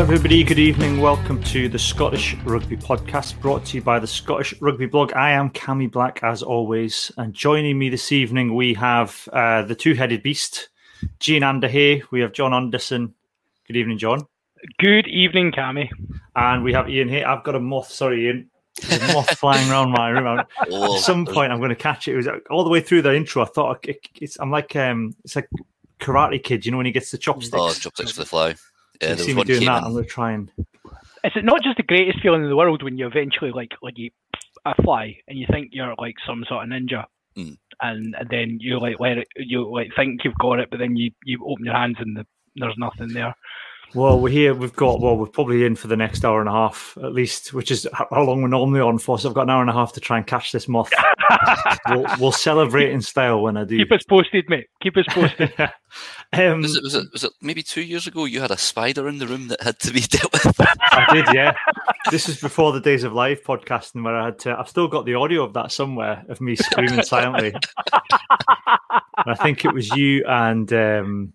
Hello, everybody. Good evening. Welcome to the Scottish Rugby Podcast, brought to you by the Scottish Rugby Blog. I am Cammy Black, as always, and joining me this evening we have uh, the two-headed beast, Gene Ander here. We have John Anderson. Good evening, John. Good evening, Cammy. And we have Iain here. I've got a moth. Sorry, Iain. There's a moth flying around my room. Oh. At some point, I'm going to catch it. It was all the way through the intro. I thought it's, I'm like um, it's like Karate Kid. You know when he gets the chopsticks. Oh, chopsticks for the fly. Yeah, so see me doing that. In. I'm going to try and. Is it not just the greatest feeling in the world when you eventually like like you a fly and you think you're like some sort of ninja, mm. and, and then you like let it, you like think you've got it, but then you you open your hands and the, there's nothing there. Well, we're here. We've got well, we're probably in for the next hour and a half at least, which is how long we're normally on for. So I've got an hour and a half to try and catch this moth. we'll, we'll, celebrate in style when I do. Keep us posted, mate. Keep us posted. um, was, it, was, it, was it maybe two years ago you had a spider in the room that had to be dealt with? I did, yeah. This is before the days of live podcasting where I had to. I've still got the audio of that somewhere of me screaming silently. I think it was you and. Um,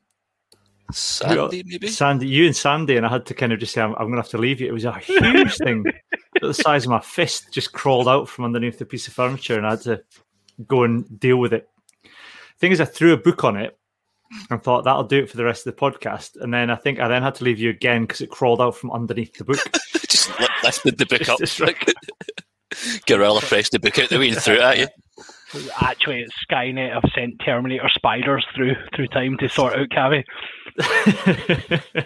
Sandy, maybe Sandy, you and Sandy, and I had to kind of just say, "I'm, I'm going to have to leave you." It was a huge thing, But the size of my fist, just crawled out from underneath the piece of furniture, and I had to go and deal with it. Thing is, I threw a book on it and thought that'll do it for the rest of the podcast. And then I think I then had to leave you again because it crawled out from underneath the book. just lifted the book just, up. Just right. Gorilla pressed the book out the way and threw it at you. Actually, it's Skynet have sent Terminator spiders through through time to sort out Cammy.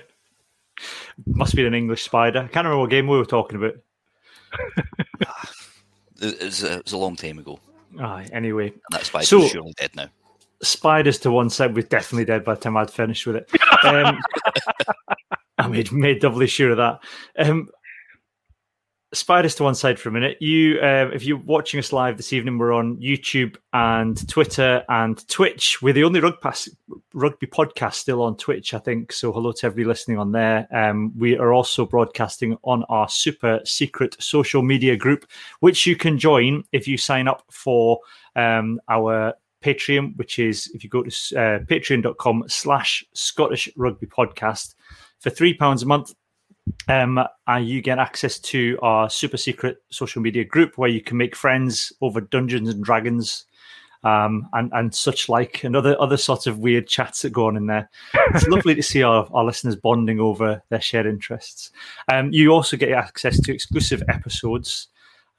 Must be an English spider. I can't remember what game we were talking about. it, was a, it was a long time ago. Ah, anyway, and that spider's so, surely dead now. Spiders to one side, we're definitely dead by the time I'd finished with it. Um, I made made doubly sure of that. Um, spiders to one side for a minute. You, uh, if you're watching us live this evening, we're on YouTube and Twitter and Twitch. We're the only rugby, rugby podcast still on Twitch, I think. So hello to everybody listening on there. Um, we are also broadcasting on our super secret social media group, which you can join if you sign up for um, our Patreon, which is if you go to uh, patreon.com slash Scottish Rugby Podcast for three pounds a month um, and you get access to our super secret social media group where you can make friends over Dungeons and Dragons um, and and such like, and other other sorts of weird chats that go on in there. It's lovely to see our, our listeners bonding over their shared interests. Um, you also get access to exclusive episodes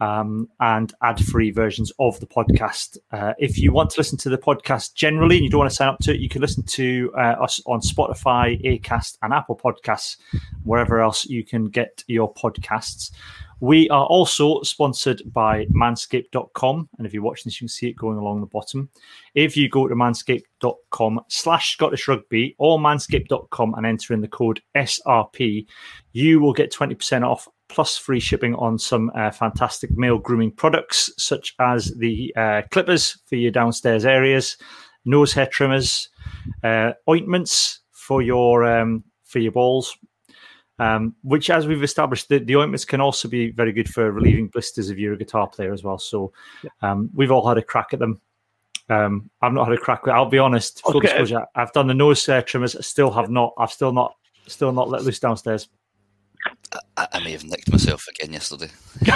um, and ad free versions of the podcast. Uh, if you want to listen to the podcast generally and you don't want to sign up to it, you can listen to uh, us on Spotify, Acast, and Apple Podcasts, wherever else you can get your podcasts. We are also sponsored by manscaped.com. And if you're watching this, you can see it going along the bottom. If you go to manscaped.com slash Scottish Rugby or manscaped.com and enter in the code SRP, you will get 20% off plus free shipping on some uh, fantastic male grooming products, such as the uh, clippers for your downstairs areas, nose hair trimmers, uh, ointments for your um, for your balls. Um, which, as we've established, the, the, ointments can also be very good for relieving blisters if you're a guitar player as well. So, um, we've all had a crack at them. Um, I've not had a crack. I'll be honest. Full okay. disclosure. I've done the nose hair trimmers. Still have not. I've still not. Still not let loose downstairs. I, I, may have nicked myself again yesterday.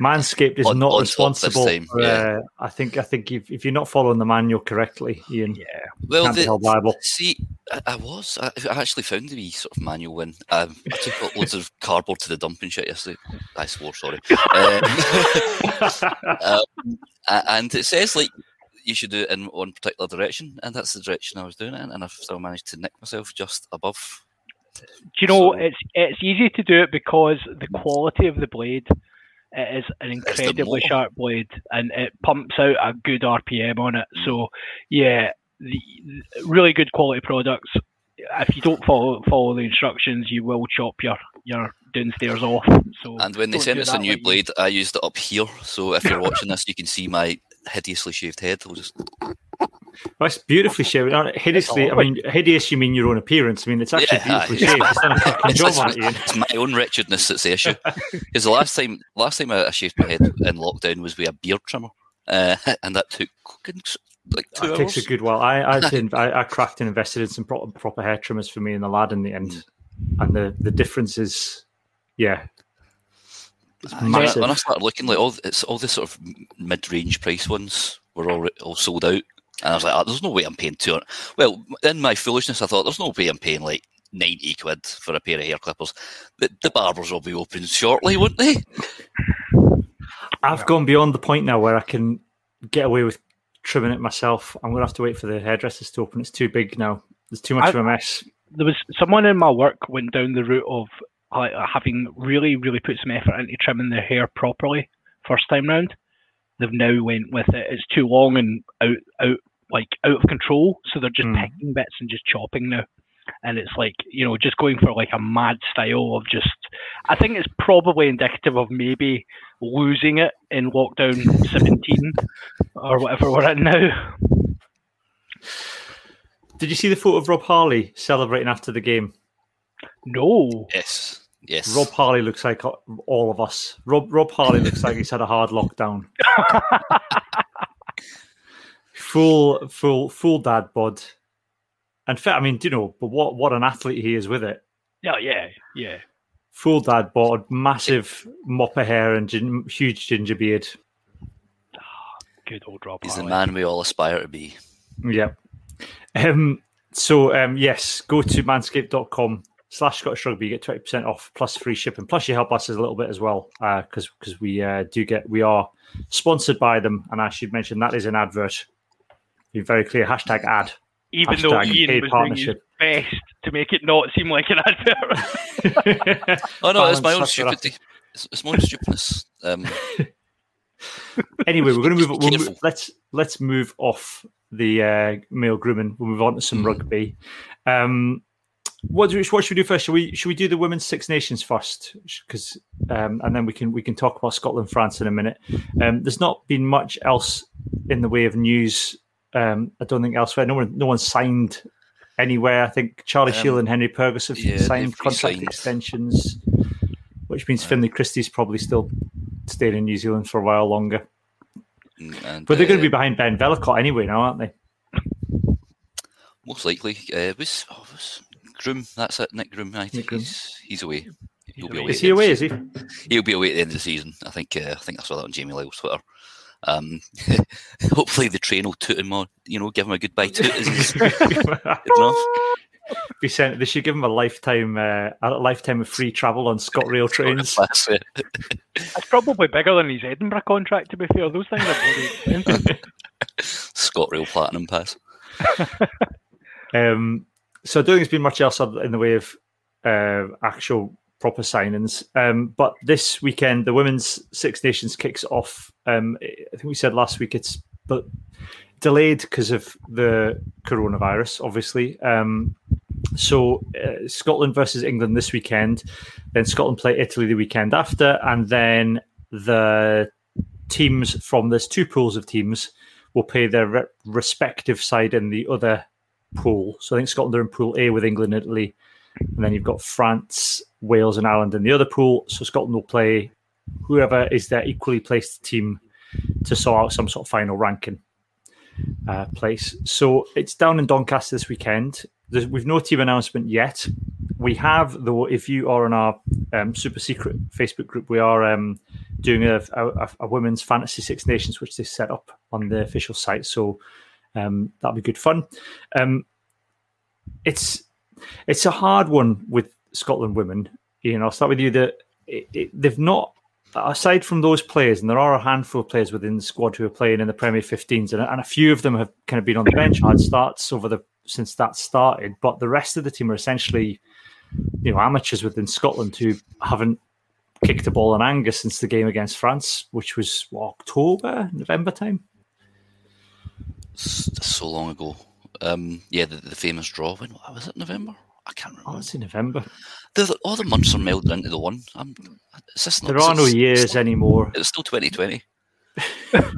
Manscaped is on, not on responsible. For, yeah. uh, I think. I think if, if you're not following the manual correctly, Iain, yeah, well, the, Bible. see, I, I was. I, I, actually found the sort of manual when um, I took loads of cardboard to the dumping shit yesterday. I swore, sorry. Um, um, and it says like you should do it in one particular direction, and that's the direction I was doing it in, and I've still managed to nick myself just above you know so, it's it's easy to do it because the quality of the blade it is an incredibly sharp blade and it pumps out a good RPM on it. So yeah, the, really good quality products. If you don't follow follow the instructions, you will chop your your downstairs off. So and when they sent us a new blade, I used it up here. So if you're watching this, you can see my hideously shaved head. I'll just well, it's beautifully shaved. Hideously, I mean, hideous. You mean your own appearance? I mean, it's actually yeah, beautifully shaved. It's done a fucking job on it, Iain. It's my own wretchedness that's the issue. Because the last time, last time I shaved my head in lockdown was with a beard trimmer, uh, and that took like two it hours. takes a good while. I I, I, I cracked and invested in some proper, proper hair trimmers for me and the lad in the end, mm. and the the difference is, yeah, when I, when I started looking, like all it's all the sort of mid range price ones were all all sold out, and I was like, oh, "There's no way I'm paying two hundred. Well, in my foolishness, I thought, "There's no way I'm paying like ninety quid for a pair of hair clippers. The, the barbers will be open shortly, won't they?" I've gone beyond the point now where I can get away with trimming it myself. I'm going to have to wait for the hairdressers to open. It's too big now. There's too much I've, of a mess. There was someone in my work went down the route of uh, having really, really put some effort into trimming their hair properly first time round. They've now went with it. It's too long and out, out, like out of control. So they're just mm. picking bits and just chopping now. And it's like you know, just going for like a mad style of just. I think it's probably indicative of maybe losing it in lockdown 17 or whatever we're at now. Did you see the photo of Rob Harley celebrating after the game? No. Yes. Yes. Rob Harley looks like all of us. Rob Rob Harley looks like he's had a hard lockdown. full, full, full dad bod. And fit. I mean, do you know? But what what an athlete he is with it. Yeah, yeah, yeah. Full dad bod, massive mop of hair and gin, huge ginger beard. Oh, good old Rob. He's Harley. the man we all aspire to be. Yeah. Um, so um, yes, go to manscaped.com slash Scottish Rugby, you get 20% off plus free shipping. Plus, you help us a little bit as well because uh, because we uh, do get, we are sponsored by them. And I should mention that is an advert. Be very clear hashtag ad. Even hashtag though Iain was partnership. doing his best to make it not seem like an advert. oh, no, it's my own stupidity. It's, it's my own stupidness. Um, anyway, we're going to move. We'll move let's let's move off the uh, male grooming. We'll move on to some mm. rugby. Um, what, do, what should we do first? Should we should we do the women's Six Nations first? Because um, and then we can we can talk about Scotland France in a minute. Um, there's not been much else in the way of news. Um, I don't think elsewhere. No one no one signed anywhere. I think Charlie um, Shiel and Henry Pyrgos have yeah, signed contract extensions, which means Finlay Christie's probably still staying in New Zealand for a while longer. Mm, and, but they're uh, going to be behind Ben Vellacott anyway now, aren't they? Most likely. Uh, was, oh, was Groom, that's it. Nick Groom. I think he's, he's away. He'll be away. Is he away? Is he? He'll be away at the end of the season. I think. Uh, I think I saw that on Jamie Lyall's Twitter. Um, hopefully the train will toot him on. You know, give him a goodbye toot. enough. Be sent. They should give him a lifetime, uh, a lifetime of free travel on ScotRail trains. That's probably bigger than his Edinburgh contract. To be fair, those things are bloody ScotRail Platinum Pass. um, so I don't think there's been much else in the way of uh, actual proper signings. Um, but this weekend, the women's Six Nations kicks off. Um, I think we said last week it's but delayed because of the coronavirus, obviously. Um, so uh, Scotland versus England this weekend, then Scotland play Italy the weekend after, and then the teams from there's two pools of teams will play their re- respective side in the other pool. So I think Scotland are in Pool A with England and Italy, and then you've got France, Wales, and Ireland in the other pool. So Scotland will play whoever is their equally placed team to sort out some sort of final ranking uh, place. So it's down in Doncaster this weekend. There's, we've no team announcement yet. We have, though, if you are in our um, super secret Facebook group, we are um, doing a, a, a, women's fantasy Six Nations, which they set up on the official site. So um, that'll be good fun. Um, it's it's a hard one with Scotland women. Know, I'll start with you. That they've not, aside from those players, and there are a handful of players within the squad who are playing in the Premier 15s, and, and a few of them have kind of been on the bench, had starts over the since that started. But the rest of the team are essentially, you know, amateurs within Scotland who haven't kicked a ball in anger since the game against France, which was what, October, November time so long ago. Um, yeah, the, the, famous draw. When was it? November? I can't remember. Oh, it's in November. The, all the months are melded into the one. I'm, not, there are no years anymore. It's still 2020. the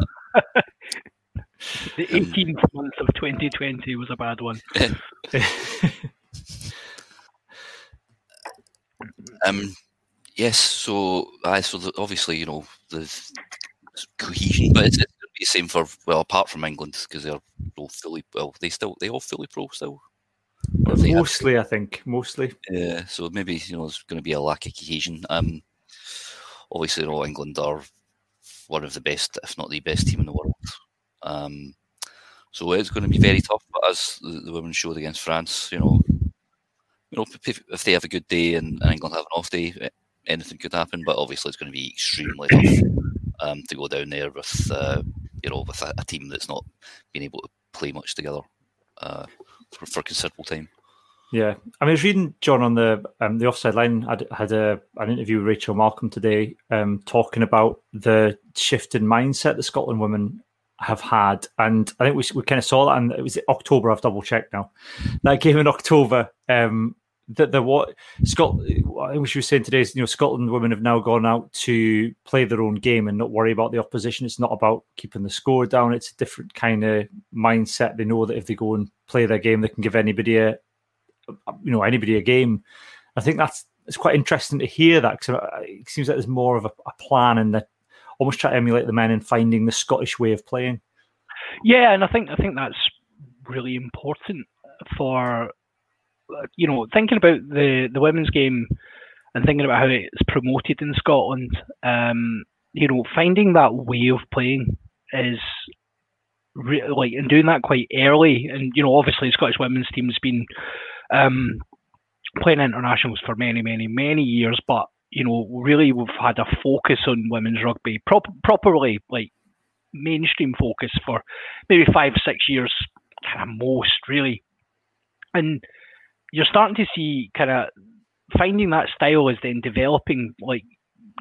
18th um, month of 2020 was a bad one. um, yes, so I so the, obviously you know the cohesion, but it's, be the same for well, apart from England because they're all fully well. They still they all fully pro still. Mostly, I think. Mostly. Yeah. So maybe you know there's going to be a lack of cohesion. Um, obviously, you know, England are one of the best, if not the best team in the world. Um, so it's going to be very tough. But as the, the women showed against France, you know, you know, if, if they have a good day and, and, England have an off day, anything could happen. But obviously, it's going to be extremely tough um, to go down there with, uh, you know, with a, a, team that's not been able to play much together uh, for, for considerable time. Yeah, I mean, I was reading John on the um, the offside line. I had a an interview with Rachel Malcolm today, um, talking about the shift in mindset the Scotland women have had, and I think we we kind of saw that. And it was October. I've double checked now. That game in October. Um, that the what Scotland, I think she was saying today is you know Scotland women have now gone out to play their own game and not worry about the opposition. It's not about keeping the score down. It's a different kind of mindset. They know that if they go and play their game, they can give anybody a you know anybody a game. I think that's it's quite interesting to hear that because it seems like there's more of a, a plan and that almost try to emulate the men in finding the Scottish way of playing. Yeah, and I think I think that's really important for you know thinking about the the women's game and thinking about how it's promoted in Scotland. Um, you know, finding that way of playing is re- like and doing that quite early. And you know, obviously, the Scottish women's team's been um, playing internationals for many, many, many years, but you know, really we've had a focus on women's rugby prop- properly, like mainstream focus for maybe five, six years, kind of most really. And you're starting to see kind of finding that style is then developing. Like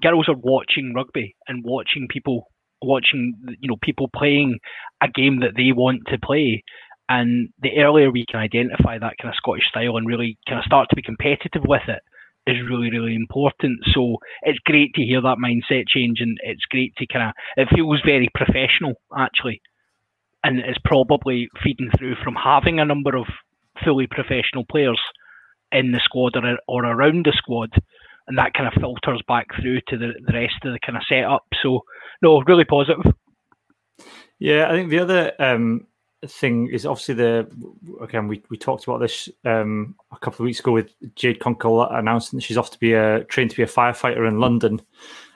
girls are watching rugby and watching people watching you know people playing a game that they want to play and the earlier we can identify that kind of Scottish style and really kind of start to be competitive with it is really, really important. So it's great to hear that mindset change and it's great to kind of, it feels very professional actually. And it's probably feeding through from having a number of fully professional players in the squad or, or around the squad. And that kind of filters back through to the, the rest of the kind of setup. So, no, really positive. Yeah, I think the other um, thing is obviously the again we, we talked about this um, a couple of weeks ago with Jade Konkel announcing that she's off to be a trained to be a firefighter in London.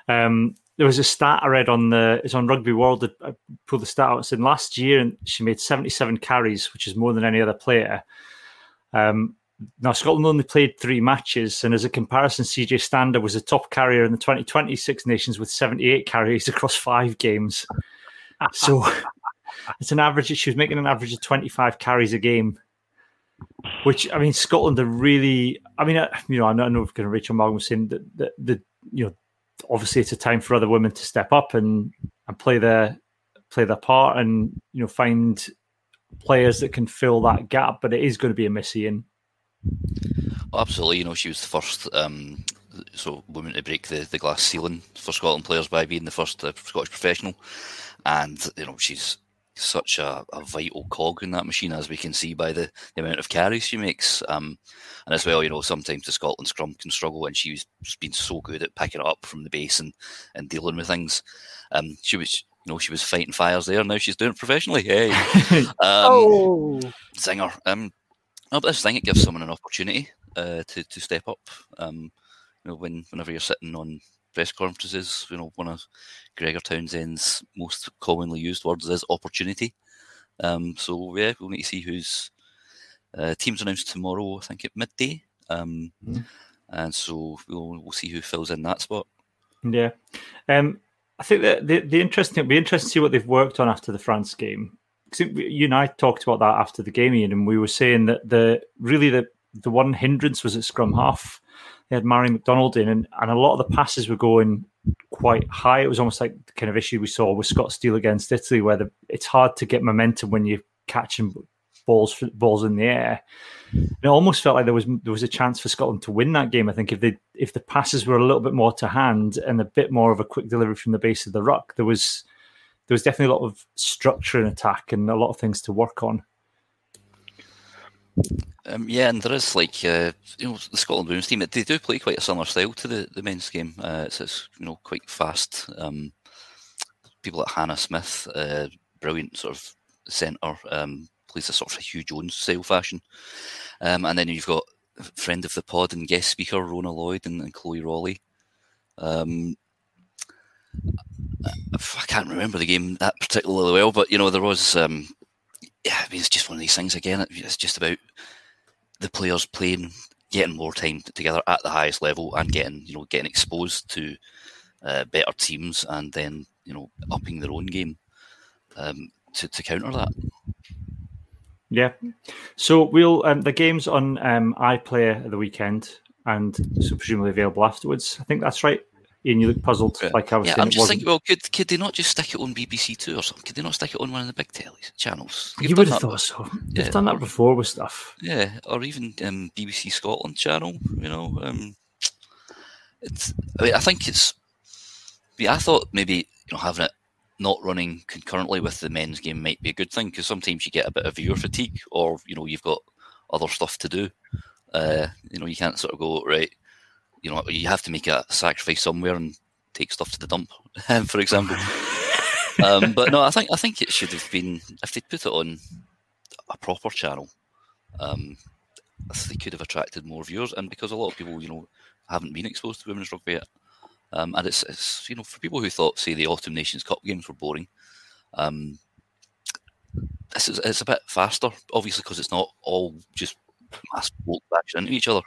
Um, there was a stat I read on the it's on Rugby World. I pulled the stat out. It said last year and she made seventy seven carries, which is more than any other player. Um, now Scotland only played three matches, and as a comparison, CJ Stander was a top carrier in the 2020 Six Nations with 78 carries across five games. so it's an average. She was making an average of 25 carries a game, which I mean, Scotland are really. I mean, you know, I know, I know Rachel Morgan was saying that the, the you know, obviously it's a time for other women to step up and and play their play their part and you know find players that can fill that gap. But it is going to be a Missy and. Well, absolutely. You know, she was the first um, so woman to break the, the glass ceiling for Scotland players by being the first uh, Scottish professional, and you know she's such a, a, vital cog in that machine, as we can see by the, the amount of carries she makes. Um, and as well, you know, sometimes the Scotland scrum can struggle, and she's been so good at picking it up from the base and, and dealing with things. Um, she was, you know, she was fighting fires there. Now she's doing it professionally. Hey, um, oh, zinger. Um, no, but this thing it gives someone an opportunity uh, to to step up. Um, you know, when whenever you're sitting on press conferences, you know, one of Gregor Townsend's most commonly used words is opportunity. Um, so yeah, we'll need to see who's uh, teams announced tomorrow. I think at midday, um, mm-hmm. and so we'll we'll see who fills in that spot. Yeah, um, I think that the the interesting it'll be interesting to see what they've worked on after the France game. You and I talked about that after the game, Iain, and we were saying that the really the the one hindrance was at scrum half they had Mhairi McDonald in, and, and a lot of the passes were going quite high. It was almost like the kind of issue we saw with Scott Steele against Italy, where the, it's hard to get momentum when you're catching balls balls in the air. And it almost felt like there was there was a chance for Scotland to win that game. I think if they if the passes were a little bit more to hand and a bit more of a quick delivery from the base of the ruck, there was there was definitely a lot of structure in attack and a lot of things to work on. Um, yeah, and there is like uh, you know the Scotland women's team. They do play quite a similar style to the, the men's game. Uh, it's, you know quite fast, um, people like Hannah Smith, uh, brilliant sort of centre, um, plays a sort of Huw Jones style fashion. Um, and then you've got friend of the pod and guest speaker Rhona Lloyd and, and Chloe Rollie. Um, I can't remember the game that particularly well, but you know there was. Um, yeah, I mean, it's just one of these things again. It's just about the players playing, getting more time together at the highest level, and getting you know getting exposed to uh, better teams, and then you know upping their own game um, to to counter that. Yeah. So we'll um, the games on um, iPlayer the weekend, and so presumably available afterwards. I think that's right. Iain, you look puzzled, yeah. like I was. Yeah, I'm just thinking. Well, could could they not just stick it on BBC Two or something? Could they not stick it on one of the big tellies channels? You've you would have thought so. They've yeah, done that before with stuff. Yeah, or even um, BBC Scotland channel. You know, um, it's. I mean, I think it's. Yeah, I thought maybe you know having it not running concurrently with the men's game might be a good thing because sometimes you get a bit of viewer fatigue, or you know you've got other stuff to do. Uh, you know, you can't sort of go right you know, you have to make a sacrifice somewhere and take stuff to the dump, for example. um, but no, I think I think it should have been if they put it on a proper channel. Um, they could have attracted more viewers, and because a lot of people, you know, haven't been exposed to women's rugby yet, um, and it's, it's you know for people who thought, say, the Autumn Nations Cup games were boring. Um, this is it's a bit faster, obviously, because it's not all just mass bolt bashing into each other.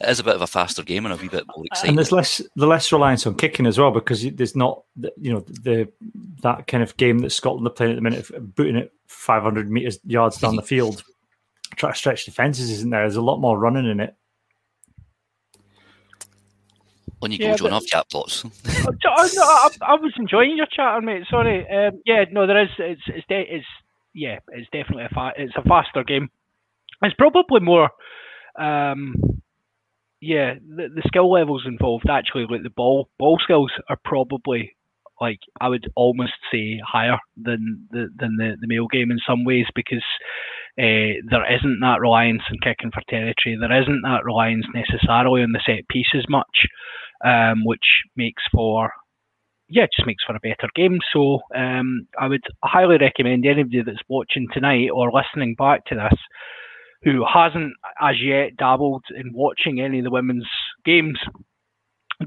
It is a bit of a faster game and a wee bit more exciting. And there's less the less reliance on kicking as well because there's not you know the that kind of game that Scotland are playing at the minute, booting it 500 meters yards down the field, try to stretch defenses, isn't there? There's a lot more running in it. On you yeah, go, John. I've got thoughts. I, I, I, was enjoying your chat, mate. Sorry. Um, yeah, no, there is. It's it's, it's yeah, it's definitely a fa- it's a faster game. It's probably more, um, yeah, the, the skill levels involved actually, like the ball ball skills are probably like I would almost say higher than the than the, the male game in some ways because uh, there isn't that reliance on kicking for territory. There isn't that reliance necessarily on the set piece as much, um, which makes for yeah, just makes for a better game. So um, I would highly recommend anybody that's watching tonight or listening back to this who hasn't as yet dabbled in watching any of the women's games,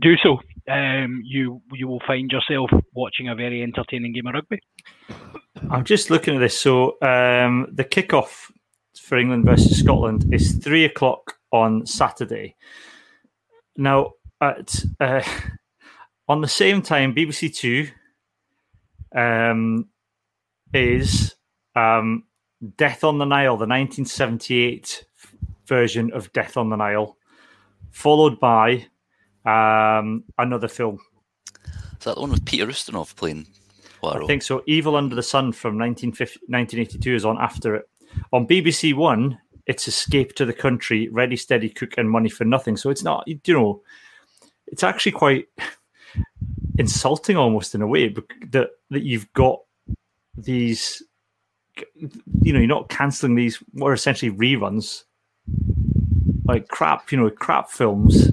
do so. Um, you you will find yourself watching a very entertaining game of rugby. I'm just looking at this. So um, the kickoff for England versus Scotland is three o'clock on Saturday. Now at uh, on the same time, BBC Two um, is um, Death on the Nile, the 1978 version of Death on the Nile, followed by um, another film. Is that the one with Peter Ustinov playing Poirot? I think so. Evil Under the Sun from 1982 is on after it. On BBC One, it's Escape to the Country, Ready, Steady, Cook, and Money for Nothing. So it's not, you know, it's actually quite insulting almost in a way that that you've got these you know, you're not cancelling these what are essentially reruns, like crap, you know, crap films,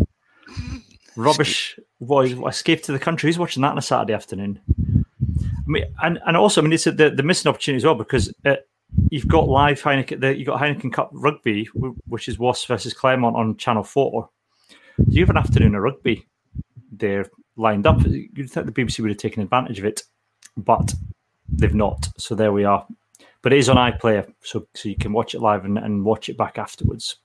rubbish. What, Escape to the Country? Who's watching that on a Saturday afternoon? I mean, and, and also, I mean, it's a, the the missing opportunity as well because uh, you've got live Heineken, the, you've got Heineken Cup rugby, which is Wasps versus Clermont on Channel Four. Do you have an afternoon of rugby there lined up? You'd think the BBC would have taken advantage of it, but they've not. So there we are but it is on iPlayer, so so you can watch it live and, and watch it back afterwards.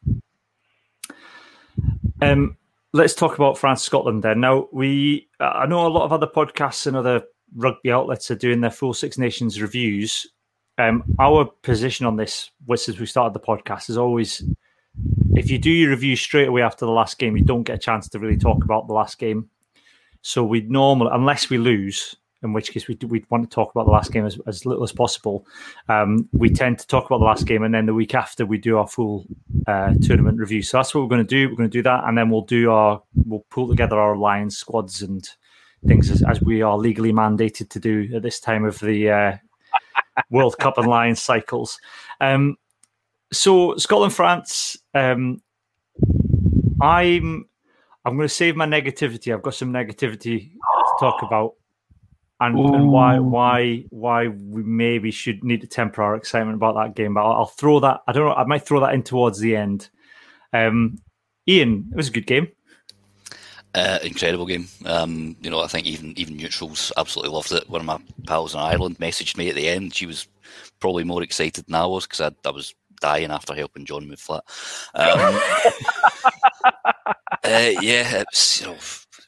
Um, let's talk about France Scotland then. Now we, I know a lot of other podcasts and other rugby outlets are doing their full Six Nations reviews. Um, our position on this, since we started the podcast, is always if you do your review straight away after the last game, you don't get a chance to really talk about the last game. So we'd normally, unless we lose, in which case we we want to talk about the last game as, as little as possible. Um, we tend to talk about the last game, and then the week after we do our full uh, tournament review. So that's what we're going to do. We're going to do that, and then we'll do our we'll pull together our alliance squads and things as, as we are legally mandated to do at this time of the uh, World Cup and Lions cycles. Um, so Scotland France. Um, I'm I'm going to save my negativity. I've got some negativity to talk about and, and, why why why we maybe should need to temper our excitement about that game. But I'll, I'll, throw that. I don't know. I might throw that in towards the end. Um, Iain, it was a good game. Uh, incredible game. Um, you know, I think even even neutrals absolutely loved it. One of my pals in Ireland messaged me at the end. She was probably more excited than I was because I, I, was dying after helping John move flat. Um, uh, yeah, it's you know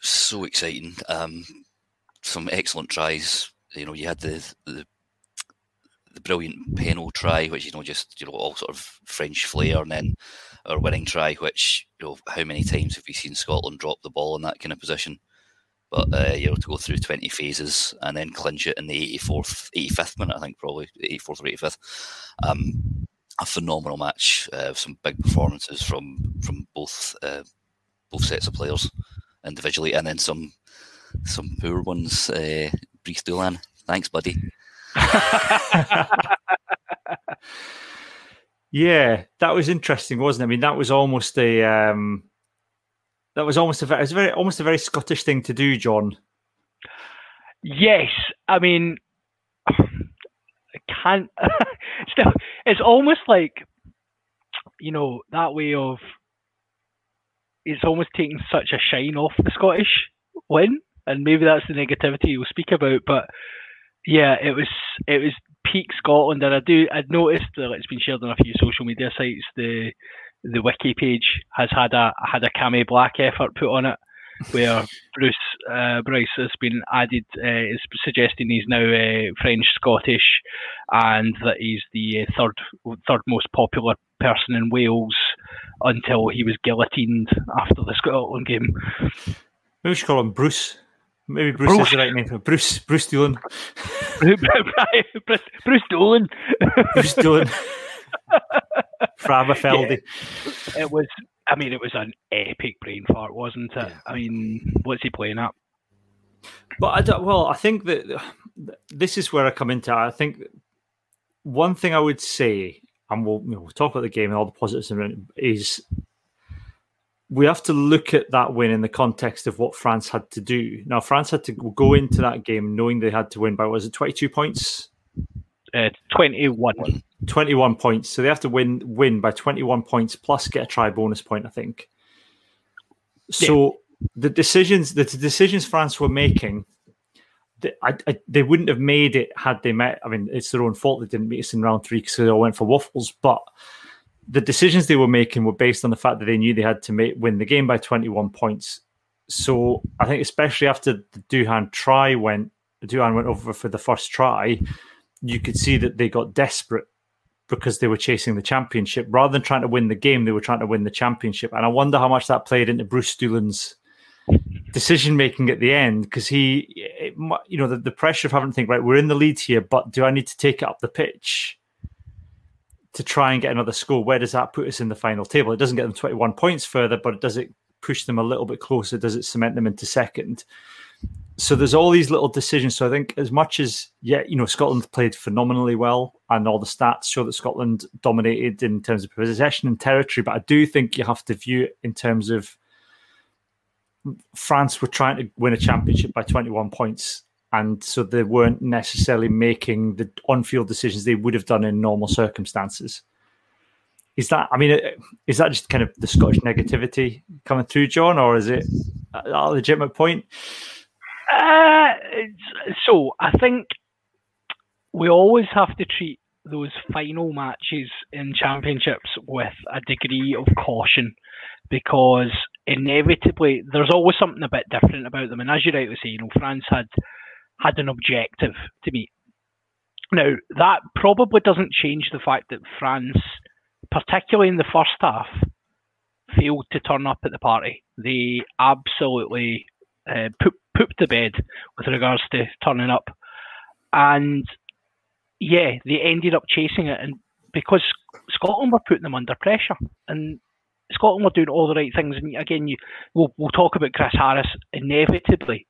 so exciting. Um, some excellent tries. You know, you had the the, the brilliant Penaud try, which you know just you know all sort of French flair, and then our winning try, which you know how many times have we seen Scotland drop the ball in that kind of position? But uh, you know to go through twenty phases and then clinch it in the eighty fourth, eighty fifth minute, I think probably eighty fourth or eighty fifth. Um, a phenomenal match. Uh, some big performances from from both uh, both sets of players individually, and then some some poor ones. Uh, Brice Dulin, thanks, buddy. yeah, that was interesting, wasn't it? I mean, that was almost a um, that was almost a, it was a very almost a very Scottish thing to do, John. Yes, I mean, I can't. Still, it's almost like you know that way of. It's almost taking such a shine off the Scottish win and maybe that's the negativity you'll speak about. But yeah, it was it was peak Scotland, and I do I'd noticed that it's been shared on a few social media sites. The the wiki page has had a had a Cammy Black effort put on it, where Bruce uh, Bryce has been added, uh, is suggesting he's now uh, French Scottish, and that he's the uh, third third most popular person in Wales until he was guillotined after the Scotland game. Maybe we should call him Bruce. Maybe Bruce, Bruce. is the right name for Bruce. Bruce Dulin. Bruce, Bruce Dulin. Bruce Dulin. Frabafeldi. Yeah, it was. I mean, it was an epic brain fart, wasn't it? I mean, what's he playing at? But I don't, well, I think that this is where I come into. I think one thing I would say, and we'll, you know, we'll talk about the game and all the positives, in is we have to look at that win in the context of what France had to do. Now, France had to go into that game knowing they had to win by was it twenty two points? Uh, twenty one. Twenty one points. So they have to win win by twenty one points plus get a try bonus point. I think. So yeah. the decisions, the decisions France were making, they, I, I, they wouldn't have made it had they met. I mean, it's their own fault they didn't meet us in round three because they all went for waffles, but the decisions they were making were based on the fact that they knew they had to make, win the game by 21 points. So I think especially after the Duhan try went, Duhan went over for the first try, you could see that they got desperate because they were chasing the championship rather than trying to win the game. They were trying to win the championship, and I wonder how much that played into Bruce Dulin's decision making at the end because he, it, you know, the, the pressure of having to think right, we're in the lead here, but do I need to take it up the pitch? to try and get another score. Where does that put us in the final table? It doesn't get them 21 points further, but does it push them a little bit closer? Does it cement them into second? So there's all these little decisions. So I think as much as yeah, you know, Scotland played phenomenally well, and all the stats show that Scotland dominated in terms of possession and territory, but I do think you have to view it in terms of France were trying to win a championship by 21 points and so they weren't necessarily making the on-field decisions they would have done in normal circumstances. Is that? I mean, is that just kind of the Scottish negativity coming through, John, or is it a legitimate point? Uh, so I think we always have to treat those final matches in championships with a degree of caution because inevitably there's always something a bit different about them. And as you rightly say, you know, France had had an objective to meet. Now, that probably doesn't change the fact that France, particularly in the first half, failed to turn up at the party. They absolutely uh, poop, pooped the bed with regards to turning up. And yeah, they ended up chasing it. And because Scotland were putting them under pressure, and Scotland were doing all the right things. And again, you, we'll, we'll talk about Chris Harris inevitably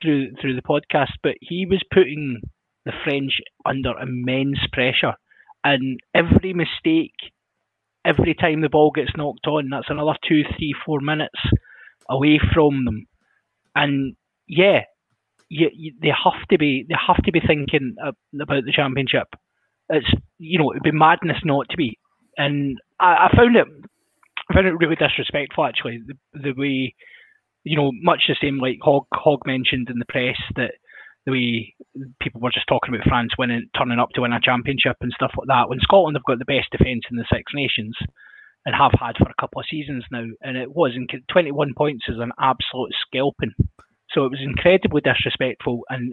through through the podcast, but he was putting the French under immense pressure, and every mistake, every time the ball gets knocked on, that's another two, three, four minutes away from them. And yeah, you, you, they have to be they have to be thinking about the championship. It's you know it'd be madness not to be. And I, I found it I found it really disrespectful actually the, the way you know much the same like Hog Hogg mentioned in the press that the way people were just talking about France winning turning up to win a championship and stuff like that. When Scotland have got the best defence in the Six Nations and have had for a couple of seasons now, and it was in 21 points is an absolute scalping. So it was incredibly disrespectful, and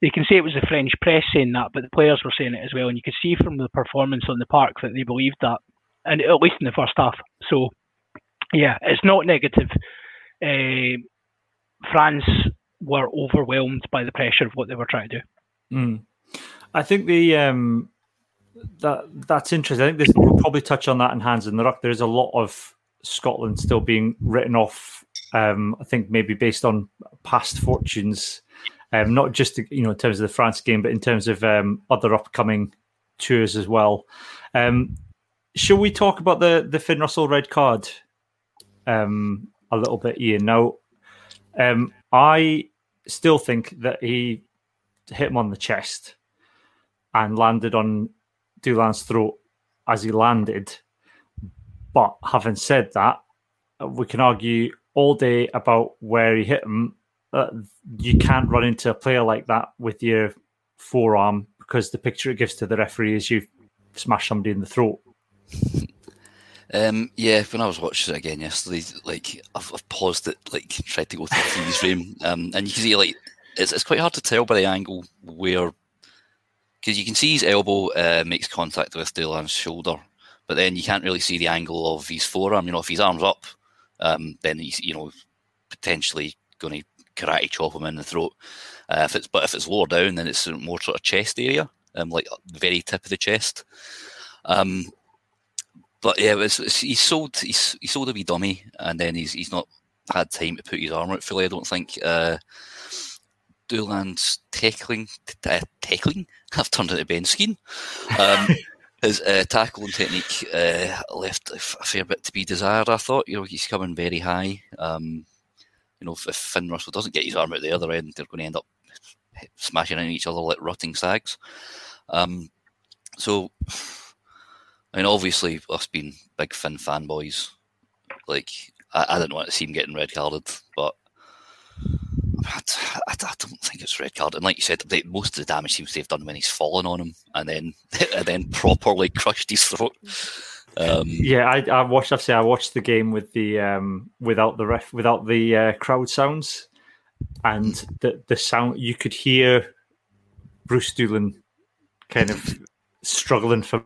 you can say it was the French press saying that, but the players were saying it as well, and you could see from the performance on the park that they believed that, and at least in the first half. So, yeah, it's not negative. Uh, France were overwhelmed by the pressure of what they were trying to do. Mm. I think the um, that that's interesting. I think this, we'll probably touch on that in Hands in the Ruck. There is a lot of Scotland still being written off. Um, I think maybe based on past fortunes, um, not just you know in terms of the France game, but in terms of um, other upcoming tours as well. Um, shall we talk about the the Finn Russell red card um, a little bit, Iain? Now, um, I still think that he hit him on the chest and landed on Dulin's throat as he landed. But having said that, we can argue all day about where he hit him. Uh, you can't run into a player like that with your forearm because the picture it gives to the referee is you smash somebody in the throat. Um, yeah, when I was watching it again yesterday, like I've, I've paused it, like tried to go through the freeze frame, um, and you can see like it's, it's quite hard to tell by the angle where because you can see his elbow uh, makes contact with Dulin's shoulder, but then you can't really see the angle of his forearm. You know, if his arm's up, um, then he's you know potentially going to karate chop him in the throat. Uh, if it's but if it's lower down, then it's more sort of chest area, um, like the very tip of the chest. Um, but yeah, it's, it's, he's sold he's, he sold a wee dummy, and then he's he's not had time to put his arm out fully. I don't think. Uh, Dulin's tackling, uh, tackling. I've turned into Ben Skeen. Um, his uh, tackling technique uh, left a fair bit to be desired. I thought, you know, he's coming very high. Um, you know, if, if Finn Russell doesn't get his arm out the other end, they're going to end up smashing into each other like rotting sags. Um, so I mean, obviously, us being big Finn fanboys, like I, I didn't want to see him getting red carded, but I, I, I, don't think it's red card. And like you said, most of the damage seems to have done when he's fallen on him and then and then properly crushed his throat. Um, yeah, I, I watched. I've I watched the game with the um, without the ref, without the uh, crowd sounds, and the the sound you could hear Bruce Dulin kind of struggling for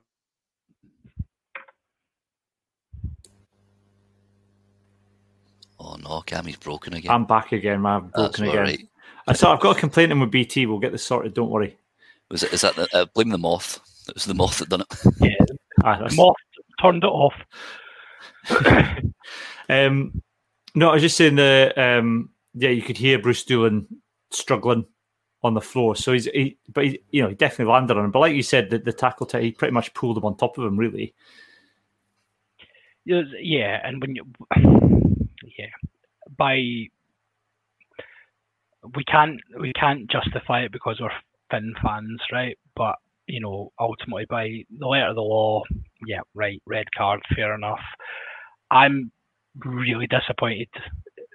Oh no, Cammy's broken again. I'm back again, man. broken again. Right. I saw. I've got a complaint in with BT. We'll get this sorted. Don't worry. Was it? Is that the, uh, blame the moth? It was the moth that done it. Yeah, ah, moth turned it off. um, no, I was just saying that. Um, yeah, you could hear Bruce Dulin struggling on the floor. So he's, he, but he, you know, he definitely landed on him. But like you said, the, the tackle, t- he pretty much pulled him on top of him, really. Yeah, and when you yeah, by we can't we can't justify it because we're Finn fans, right? But you know, ultimately by the letter of the law, yeah, right, red card, fair enough. I'm really disappointed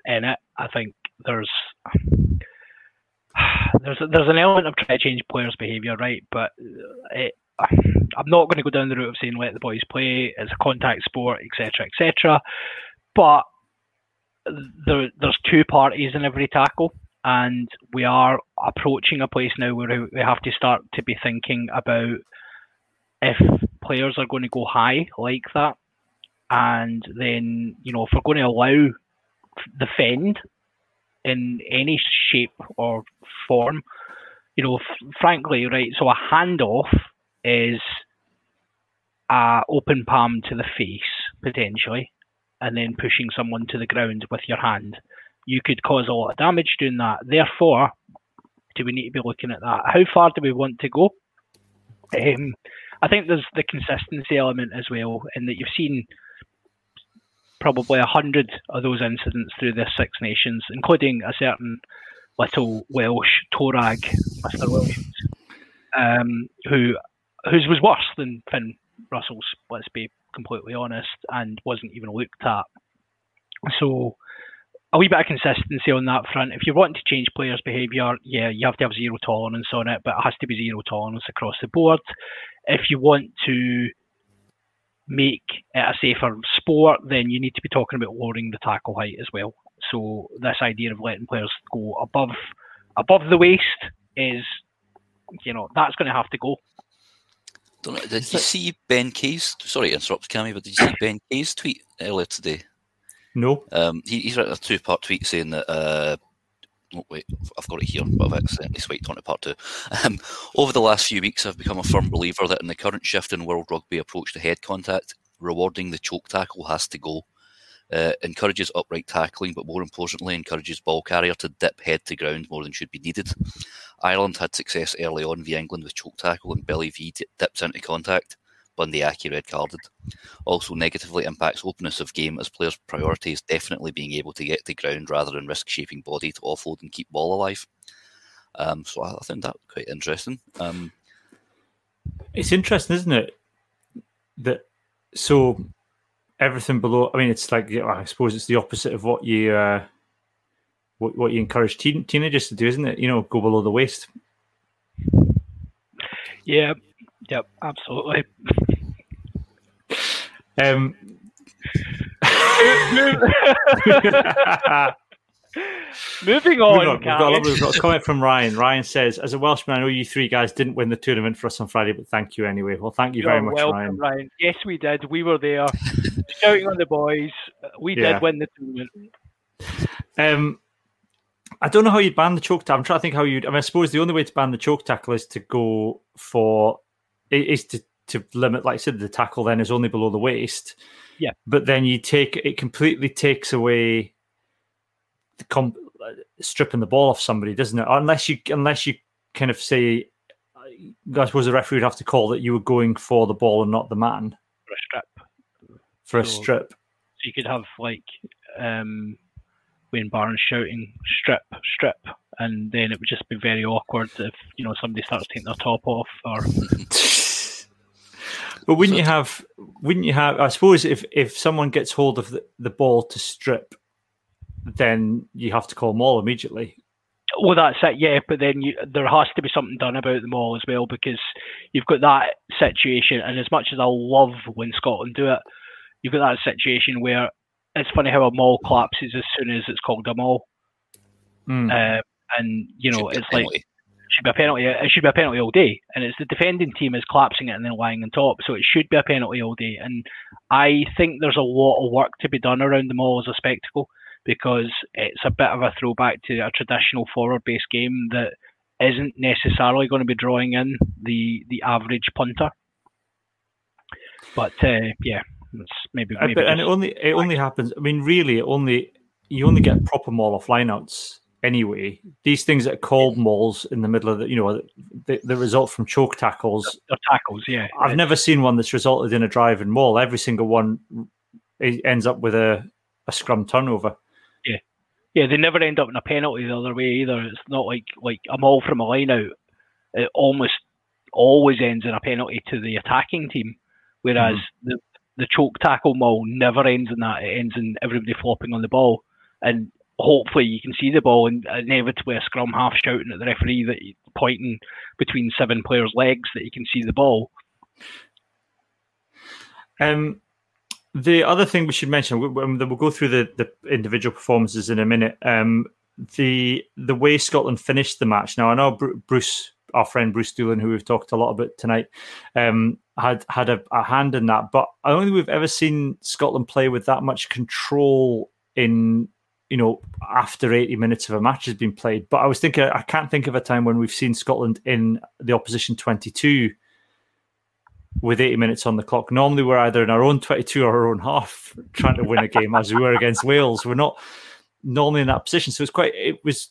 in it. I think there's there's there's an element of trying to change players' behaviour, right? But it, I'm not going to go down the route of saying let the boys play. It's a contact sport, etc., etc. But there, there's two parties in every tackle, and we are approaching a place now where we have to start to be thinking about if players are going to go high like that, and then you know if we're going to allow the fend in any shape or form, you know, f- frankly, right. So a handoff is a open palm to the face potentially and then pushing someone to the ground with your hand. You could cause a lot of damage doing that. Therefore, do we need to be looking at that? How far do we want to go? Um, I think there's the consistency element as well, in that you've seen probably a hundred of those incidents through the Six Nations, including a certain little Welsh Torag, Mr. Williams, um, who whose was worse than Finn Russell's. Let's be completely honest, and wasn't even looked at. So a wee bit of consistency on that front. If you want to change players' behaviour, yeah, you have to have zero tolerance on it, but it has to be zero tolerance across the board. If you want to make it a safer sport, then you need to be talking about lowering the tackle height as well. So this idea of letting players go above above the waist is, you know, that's going to have to go. Did you see Ben Kay's? Sorry to interrupt, Cammy, but did you see Ben Kay's tweet earlier today? No. Um, he, he's written a two-part tweet saying that. Uh, oh, wait, I've got it here, but I've accidentally swiped on to part two. Um, over the last few weeks, I've become a firm believer that in the current shift in world rugby approach to head contact, rewarding the choke tackle has to go. Uh, encourages upright tackling, but more importantly, encourages ball carrier to dip head to ground more than should be needed. Ireland had success early on via England with choke tackle, and Billy V dips into contact. Bundee Aki red carded. Also negatively impacts openness of game as players' priority is definitely being able to get to ground rather than risk shaping body to offload and keep ball alive. Um, so I, I found that quite interesting. Um, it's interesting, isn't it? That so everything below. I mean, it's like I suppose it's the opposite of what you uh, what what you encourage teen, teenagers to do, isn't it? You know, go below the waist. Yeah. Yep. Absolutely. Um. Moving on, on. We've, got, we've got a comment from Ryan. Ryan says, "As a Welshman, I know you three guys didn't win the tournament for us on Friday, but thank you anyway." Well, thank you You're very much, welcome, Ryan. Ryan. Yes, we did. We were there, shouting on the boys. We yeah. did win the tournament. Um, I don't know how you'd ban the choke tackle. I'm trying to think how you'd. I mean, I suppose the only way to ban the choke tackle is to go for is to to limit, like I said, the tackle then is only below the waist. Yeah, but then you take it completely takes away the comp, stripping the ball off somebody, doesn't it? Unless you unless you kind of say, I suppose the referee would have to call that you were going for the ball and not the man for a strip. For so, a strip, so you could have like um, Wayne Barnes shouting "strip, strip," and then it would just be very awkward if you know somebody starts taking their top off or. but wouldn't you have? Wouldn't you have? I suppose if if someone gets hold of the, the ball to strip then you have to call maul immediately. Well, that's it, yeah. But then you, there has to be something done about the maul as well because you've got that situation. And as much as I love when Scotland do it, you've got that situation where it's funny how a maul collapses as soon as it's called a maul. Mm. Uh, and you know, it's like should be a penalty. It should be a penalty all day, and it's the defending team is collapsing it and then lying on top, so it should be a penalty all day. And I think there's a lot of work to be done around the maul as a spectacle because it's a bit of a throwback to a traditional forward based game that isn't necessarily going to be drawing in the the average punter. But uh, yeah, it's maybe, maybe but, and it only it only happens. I mean, really, it only you only get proper maul off lineouts anyway. These things that are called mauls in the middle of the, you know, the, the result from choke tackles. The tackles, yeah. I've never seen one that's resulted in a drive and maul. Every single one ends up with a, a scrum turnover Yeah. yeah, they never end up in a penalty the other way either. It's not like like a maul from a line out. It almost always ends in a penalty to the attacking team, whereas mm-hmm. the the choke tackle maul never ends in that. It ends in everybody flopping on the ball, and hopefully you can see the ball and inevitably a scrum half shouting at the referee that pointing between seven players' legs that you can see the ball. Um, the other thing we should mention, we'll go through the, the individual performances in a minute. Um, the the way Scotland finished the match. Now I know Bruce, our friend Bruce Dulin, who we've talked a lot about tonight, um, had had a, a, hand in that. But I don't think we've ever seen Scotland play with that much control in you know after 80 minutes of a match has been played. But I was thinking, I can't think of a time when we've seen Scotland in the opposition 22 with 80 minutes on the clock. Normally, we're either in our own 22 or our own half trying to win a game, as we were against Wales. We're not normally in that position. So it's quite, it was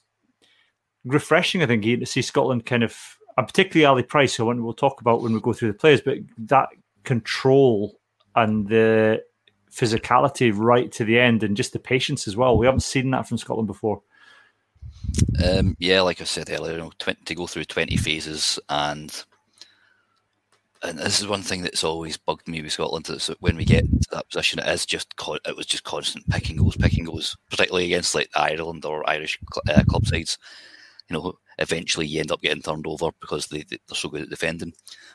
refreshing, I think, to see Scotland kind of, and particularly Ali Price, who we'll talk about when we go through the players, but that control and the physicality right to the end and just the patience as well. We haven't seen that from Scotland before. Um, yeah, like I said earlier, you know, 20, to go through 20 phases and and this is one thing that's always bugged me with Scotland is that when we get to that position, it is just it was just constant picking goals, picking goals, particularly against like Ireland or Irish uh, club sides. You know, eventually you end up getting turned over because they they're so good at defending.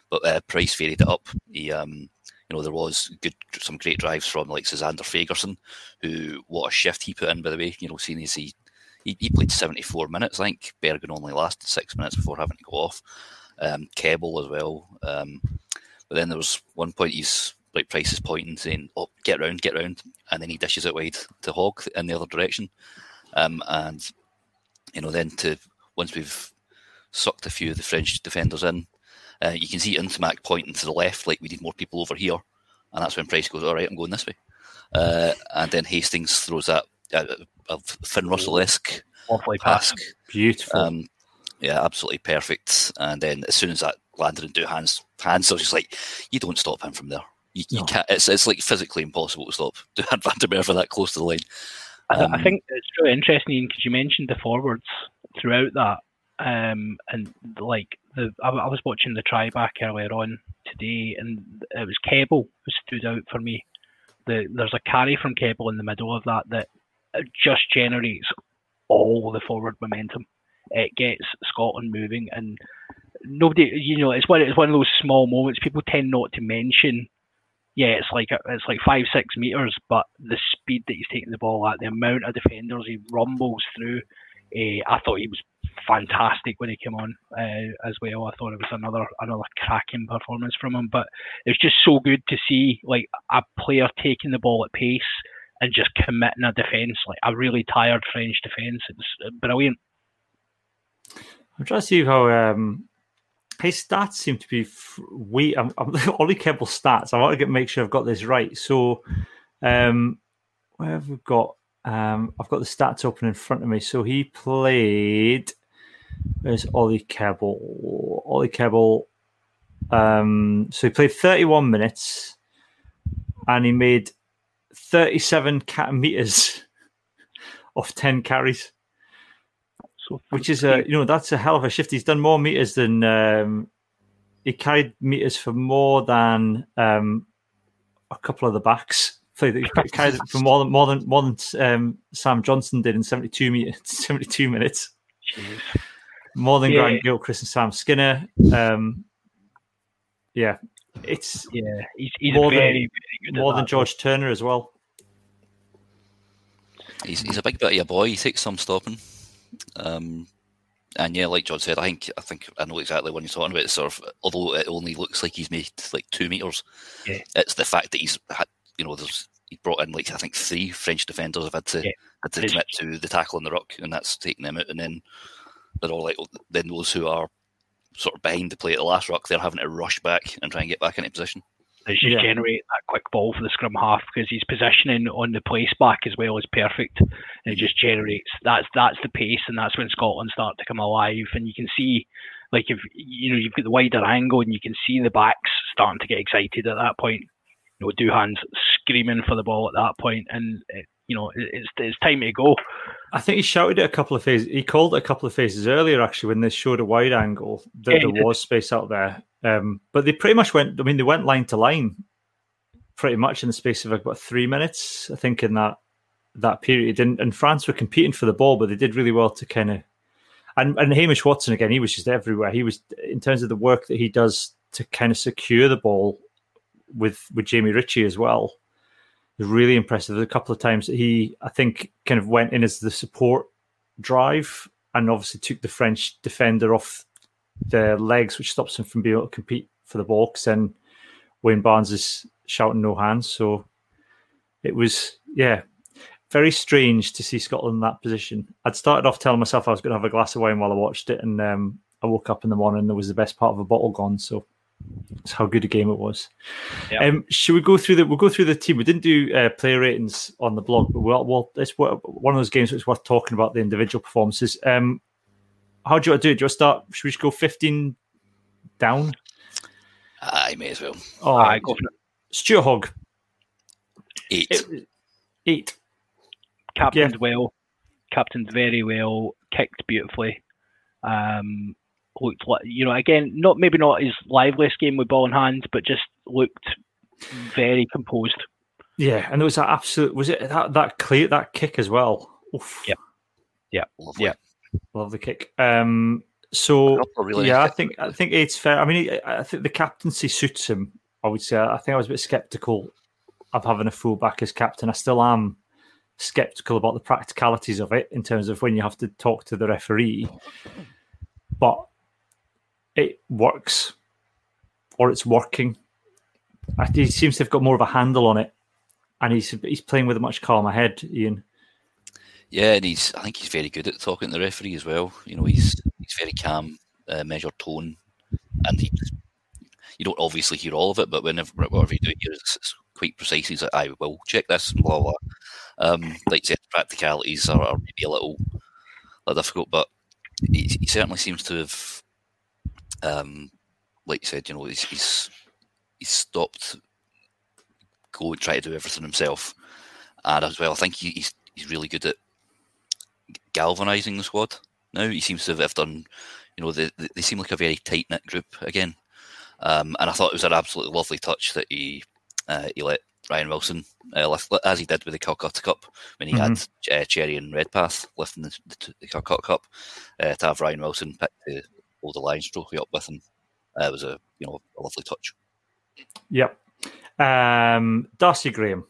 But uh, Price varied it up. He um, you know, there was good some great drives from like Zander Fagerson, who what a shift he put in by the way. You know, seeing as he he, he played 74 minutes. I think Berghan only lasted six minutes before having to go off. Um, as well. Um, but then there was one point he's like Price is pointing saying, "Oh, get round, get round," and then he dishes it wide to Hogg in the other direction. Um, and you know, then to once we've sucked a few of the French defenders in, uh, you can see Ntamack pointing to the left, like we need more people over here, and that's when Price goes, "All right, I'm going this way," uh, and then Hastings throws that uh, of Finn Russell esque pass. Beautiful. Um, yeah, absolutely perfect. And then as soon as that landed into hands, hands, I was just like, you don't stop him from there. You, you no. can't. It's it's like physically impossible to stop Duhan van der Merwe for that close to the line. Um, I think it's really interesting because you mentioned the forwards throughout that, um, and like the I, I, was watching the try back earlier on today, and it was Kebble who stood out for me. The, there's a carry from Kebble in the middle of that that just generates all the forward momentum. It gets Scotland moving, and nobody, you know, it's one it's one of those small moments people tend not to mention. Yeah, it's like it's like five six meters, but the speed that he's taking the ball at, the amount of defenders he rumbles through. Uh, I thought he was fantastic when he came on uh, as well. I thought it was another another cracking performance from him. But it's just so good to see like a player taking the ball at pace and just committing a defence, like a really tired French defence. It was brilliant. I'm trying to see how um, his stats seem to be we. I'm, I'm Ollie Kebble stats. I want to get make sure I've got this right. So, um, where have we got? Um, I've got the stats open in front of me. So he played. There's Ollie Kebble. Ollie Kebble. Um, so he played 31 minutes, and he made 37 cat meters off 10 carries. So, which is a you know that's a hell of a shift. He's done more meters than um, he carried meters for more than um, a couple of the backs. He carried it for more than more than more than um, Sam Johnson did in seventy two meters, seventy two minutes. More than yeah. Grant Gilchrist and Sam Skinner. Um, yeah, it's yeah, he's, he's more very, than, very more than George Turner as well. He's he's a big bit of a boy. He takes some stopping. Um, and yeah, like John said, I think I think I know exactly what you're talking about. Sort of, although it only looks like he's made like two meters, yeah. it's the fact that he's had, you know, there's he brought in like I think three French defenders have had to yeah. had to commit to the tackle on the ruck, and that's taking them out. And then they're all like, oh, then those who are sort of behind the play at the last ruck, they're having to rush back and try and get back into position. It's just yeah. generate that quick ball for the scrum half because his positioning on the place back as well is perfect. And it just generates that's that's the pace and that's when Scotland start to come alive and you can see like if you know you've got the wider angle and you can see the backs starting to get excited at that point. You know, Duhan's screaming for the ball at that point and it, you know, it's it's time to go. I think he shouted it a couple of phases. He called it a couple of phases earlier, actually, when they showed a wide angle that yeah, there was space out there. Um, but they pretty much went. I mean, they went line to line, pretty much in the space of about three minutes. I think in that that period, and, and France were competing for the ball, but they did really well to kind of. And and Hamish Watson again, he was just everywhere. He was in terms of the work that he does to kind of secure the ball with with Jamie Ritchie as well was really impressive. A couple of times that he, I think, kind of went in as the support drive and obviously took the French defender off the legs, which stops him from being able to compete for the ball. Because then Wayne Barnes is shouting no hands. So it was, yeah, very strange to see Scotland in that position. I'd started off telling myself I was going to have a glass of wine while I watched it, and um, I woke up in the morning and there was the best part of a bottle gone. So that's how good a game it was. Yep. Um, should we go through the? We'll go through the team. We didn't do uh, player ratings on the blog, but we'll, we'll, it's one of those games that's worth talking about the individual performances. Um, how do you want to do it? Do you want to start? Should we just go fifteen down? I may as well. Oh, I go for it. Stuart Hogg. Eight. It, eight. Captained yeah. well. Captained very well. kicked beautifully. Um, looked like you know again, not maybe not his liveliest game with ball in hand, but just looked very composed. Yeah, and there was that absolute was it that that clear that kick as well. Oof. Yeah, yeah, Lovely. yeah. Love the kick. Um, so really yeah, I think I think it's fair. I mean, I think the captaincy suits him. I would say. I think I was a bit skeptical of having a fullback as captain. I still am skeptical about the practicalities of it in terms of when you have to talk to the referee, but it works or it's working. He seems to have got more of a handle on it, and he's he's playing with a much calmer head. Iain. Yeah, and he's I think he's very good at talking to the referee as well. You know, he's he's very calm, uh, measured tone, and he you don't obviously hear all of it, but whenever whatever you do hear, it's, it's quite precise. He's like, "I will check this," blah blah. Um, like said, practicalities are, are, maybe a little, a little difficult, but he, he, certainly seems to have, um, like you said, you know, he's he's, he's stopped go and try to do everything himself, and as well, I think he, he's he's really good at galvanizing the squad. Now he seems to have done, you know, they, they seem like a very tight knit group again. Um, and I thought it was an absolutely lovely touch that he uh, he let Ryan Wilson uh, lift, as he did with the Calcutta Cup when he mm-hmm. had uh, Cherry and Redpath lifting the, the, the Calcutta Cup uh, to have Ryan Wilson pick the hold the Lions trophy up with him. Uh, it was a you know a lovely touch. Yep. Um, Darcy Graham.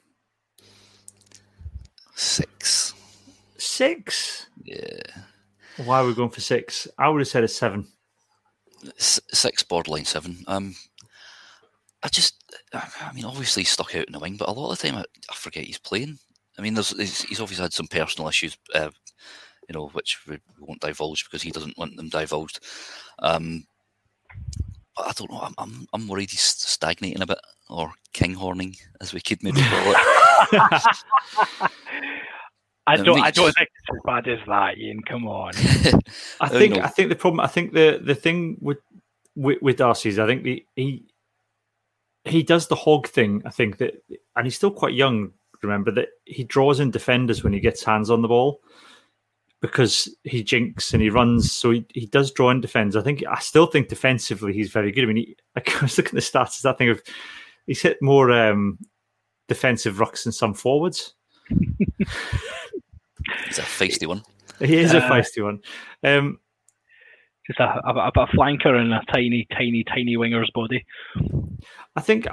Six. Six. Yeah. Why are we going for six? I would have said a seven. six, borderline seven. Um, I just, I mean, obviously he's stuck out in the wing, but a lot of the time I, I forget he's playing. I mean, there's he's, he's obviously had some personal issues, uh, you know, which we won't divulge because he doesn't want them divulged. Um, but I don't know. I'm, I'm, I'm worried he's stagnating a bit or kinghorning, as we could maybe call it. I don't. I don't think it's as bad as that, Iain. Come on. I think. I think the problem. I think the the thing with with, with Darcy is I think the, he he does the hog thing. I think that, and he's still quite young. Remember that he draws in defenders when he gets hands on the ball because he jinks and he runs. So he, he does draw in defenders. I think I still think defensively he's very good. I mean, he, I was looking at the stats. That thing of he's hit more um, defensive rucks than some forwards. he's a feisty one. He is a uh, feisty one. Um, just a, a, a, flanker and a tiny, tiny, tiny winger's body. I think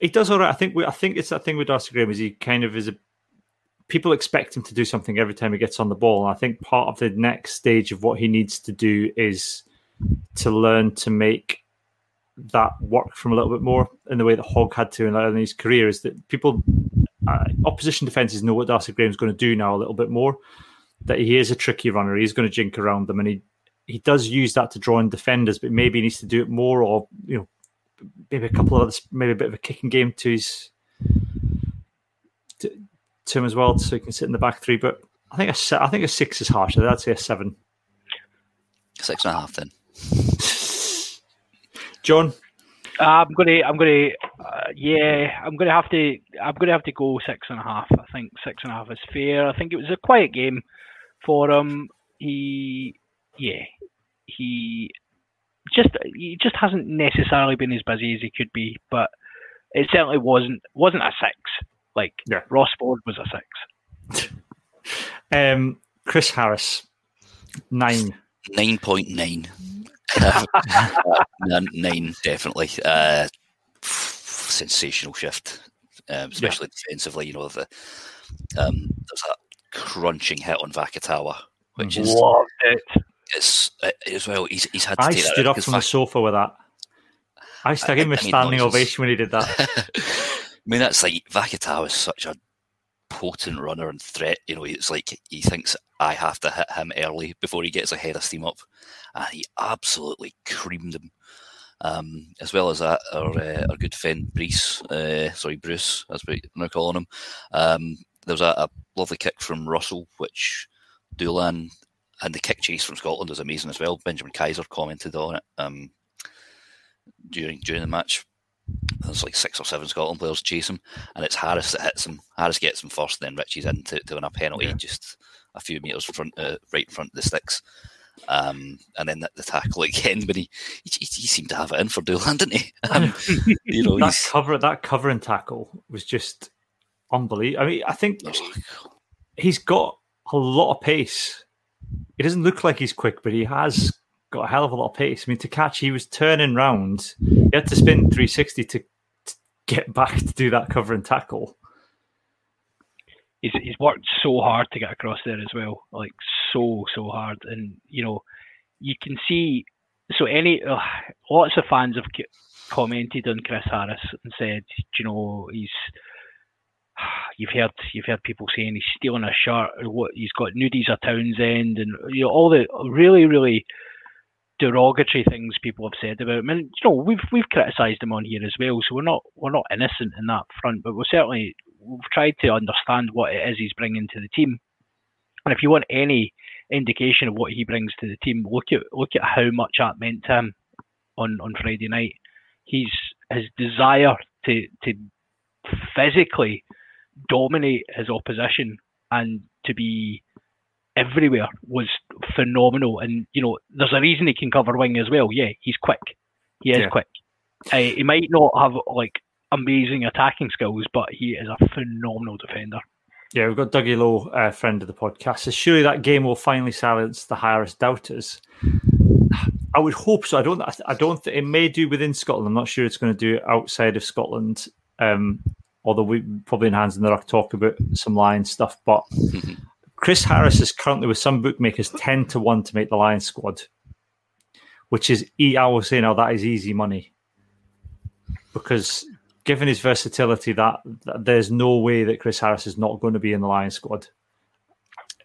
he does all right. I think we, I think it's that thing with Darcy Graham is he kind of is a people expect him to do something every time he gets on the ball. I think part of the next stage of what he needs to do is to learn to make that work from a little bit more in the way that Hogg had to in his career. Is that people, uh, opposition defenses know what Darcy Graham's going to do now a little bit more. That he is a tricky runner. He's going to jink around them, and he he does use that to draw in defenders, but maybe he needs to do it more, or you know, maybe a couple of others, maybe a bit of a kicking game to his to, to him as well, so he can sit in the back three. But I think a I think a six is harsher. I'd say a seven. Six and a half then. John. I'm gonna, I'm gonna, uh, yeah, I'm gonna have to, I'm gonna have to go six and a half. I think six and a half is fair. I think it was a quiet game for him. He yeah, he just he just hasn't necessarily been as busy as he could be, but it certainly wasn't wasn't a six. Like yeah. Ross Ford was a six. um, Chris Harris, nine. Nine point nine. nine, definitely. Uh, sensational shift, um, especially yeah. defensively. You know the um, there's that crunching hit on Vakatawa, which is loved it it's uh, as well. He's, he's had. To I stood up from the sofa with that. I, I gave him a standing ovation when he did that. I mean, that's like Vakatawa is such a potent runner and threat. You know, it's like he thinks I have to hit him early before he gets ahead of steam up, and he absolutely creamed him. Um, as well as that, our uh, our good friend Bruce, uh, sorry Bruce, as we're now calling him. Um, there was a, a, lovely kick from Russell, which Dulin and the kick chase from Scotland is amazing as well. Benjamin Kayser commented on it um, during during the match. There's like six or seven Scotland players chase him, and it's Harris that hits him. Harris gets him first, then Ritchie's in to, to win a penalty. Yeah. Just a few meters front, uh, right in front of the sticks. Um, and then the, the, tackle again, but he, he, he seemed to have it in for Dulin, didn't he? Um, you know, that cover that covering tackle was just unbelievable. I mean, I think he's got a lot of pace. He doesn't look like he's quick, but he has got a hell of a lot of pace. I mean, to catch, he was turning round. He had to spin 360 to, to get back to do that cover and tackle. He's, he's worked so hard to get across there as well, like so so hard, and you know, you can see. So any lots of fans have commented on Chris Harris and said, you know, he's you've heard you've heard people saying he's stealing a shirt. Or what he's got nudies or Townsend, and you know all the really really derogatory things people have said about him. And you know we've we've criticised him on here as well, so we're not we're not innocent in that front. But we're certainly we've tried to understand what it is he's bringing to the team. And if you want any indication of what he brings to the team, look at look at how much that meant to him on on Friday night. He's his desire to to physically dominate his opposition and to be everywhere was phenomenal. And you know, there's a reason he can cover wing as well. Yeah, he's quick. He is yeah. quick. Uh, he might not have like amazing attacking skills, but he is a phenomenal defender. Yeah, we've got Dougie Lowe, a friend of the podcast. So surely that game will finally silence the highest doubters. I would hope so. I don't. I don't. Th- it may do within Scotland. I'm not sure it's going to do outside of Scotland. Um, although we probably in hands in the ruck talk about some Lions stuff. But Chris Harris is currently with some bookmakers ten to one to make the Lions squad, which is I will say now that is easy money because given his versatility, that, that there's no way that Chris Harris is not going to be in the Lions squad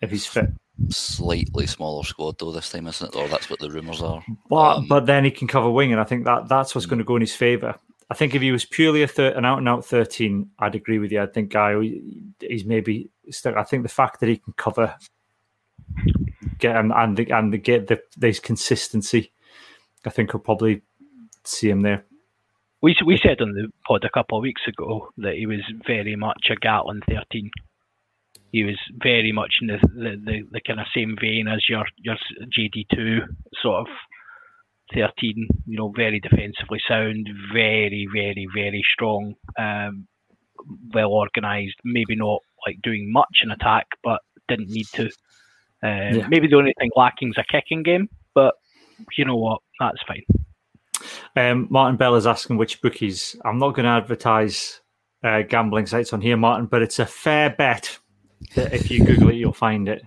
if he's fit slightly smaller squad though this time, isn't it? Or that's what the rumours are. But um, but then he can cover wing, and I think that that's what's going to go in his favour. I think if he was purely a thir- an out and out thirteen, I'd agree with you. I think guy he's maybe. I think the fact that he can cover, get and and the, and get the this consistency, I think will probably see him there. We we said on the pod a couple of weeks ago that he was very much a Gatland thirteen. He was very much in the the, the, the kind of same vein as your your JD two sort of 13, you know, very defensively sound, very, very, very strong, um, well organised, maybe not like doing much in attack, but didn't need to. Uh, yeah. Maybe the only thing lacking is a kicking game, but you know what? That's fine. Um, Martin Bell is asking which bookies. I'm not going to advertise uh, gambling sites on here, Martin, but it's a fair bet that if you Google it, you'll find it.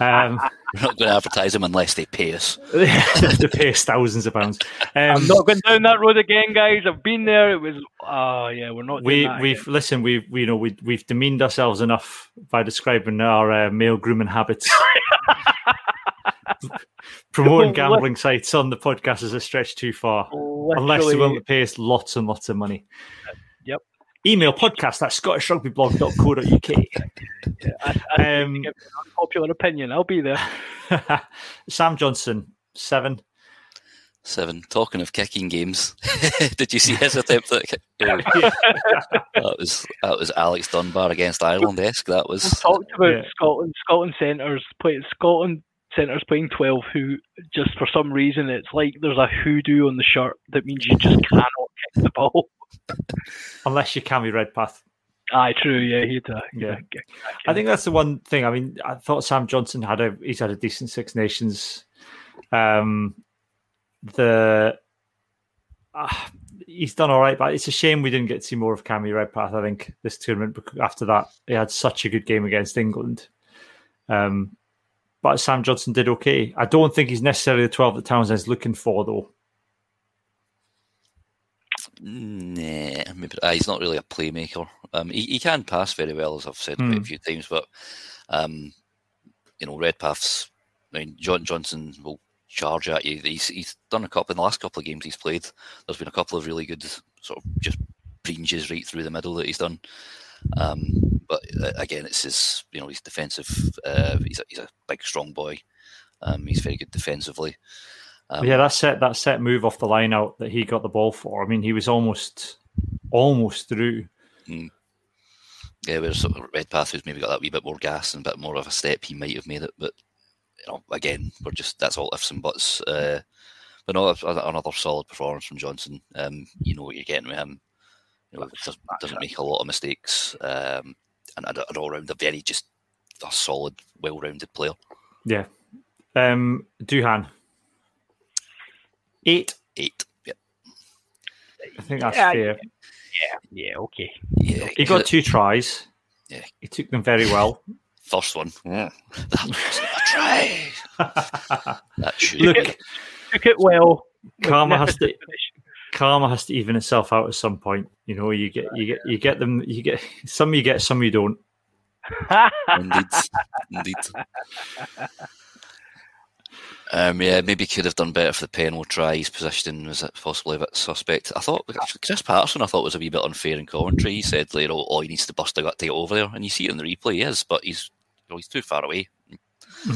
Um, We're not going to advertise them unless they pay us. they pay us thousands of pounds. Um, I'm not going down that road again, guys. I've been there. It was, oh yeah, we're not. We we've again. listen. We've we, you know we we've demeaned ourselves enough by describing our uh, male grooming habits. Promoting gambling sites on the podcast is a stretch too far, Literally. unless they will pay us lots and lots of money. Yep. Email podcast at scottishrugbyblog.co.uk. yeah, I, I um, popular opinion. I'll be there. Sam Johnson, seven. Seven. Talking of kicking games, did you see his attempt at kick? that was that was Alex Dunbar against Ireland esque. That was. We talked about yeah. Scotland. Scotland centres play Scotland centres playing twelve. Who just for some reason it's like there's a hoodoo on the shirt that means you just cannot kick the ball. Unless you can be Redpath. Aye, true. Yeah, he'd. Uh, yeah, get, I think that's the one thing. I mean, I thought Sam Johnson had a he's had a decent Six Nations. Um, the uh, he's done all right, but it's a shame we didn't get to see more of Cammy Redpath. I think this tournament after that he had such a good game against England. Um, but Sam Johnson did okay. I don't think he's necessarily the twelve that Townsend's looking for, though. Nah, maybe uh, he's not really a playmaker. Um, he, he can pass very well, as I've said mm. a hmm. few times, but um, you know, Redpath's. I mean, John Johnson will charge at you. He's he's done a couple in the last couple of games he's played. There's been a couple of really good sort of just breaches right through the middle that he's done. Um, but uh, again, it's his you know he's defensive. Uh, he's a, he's a big strong boy. Um, he's very good defensively. Um, yeah, that set that set move off the line out that he got the ball for. I mean, he was almost almost through. Hmm. Yeah, whereas sort of Redpath, who's maybe got that wee bit more gas and a bit more of a step, he might have made it. But you know, again, we're just that's all ifs and buts. Uh, but no, another solid performance from Johnson. Um, you know what you're getting with him. You know, doesn't, doesn't make a lot of mistakes, um, and an all round a very just a solid, well-rounded player. Yeah. Um, Duhan. Eight. Eight. Yep. I think that's yeah, fair. Yeah. Yeah. Okay. Yeah. He got two tries. Yeah. He took them very well. First one. Yeah. That wasn't a try. that should. Look. Took it well. Karma has to. Karma has to even itself out at some point. You know, you get you get you get them. You get some. You get some. You don't. Indeed. Indeed. Um, yeah, maybe could have done better for the penal try. His positioning was possibly a bit suspect. I thought Chris Paterson, I thought was a wee bit unfair in commentary. He said, like, oh, oh, he needs to bust a gut to get over there, and you see it in the replay. He is, but he's you know, he's too far away.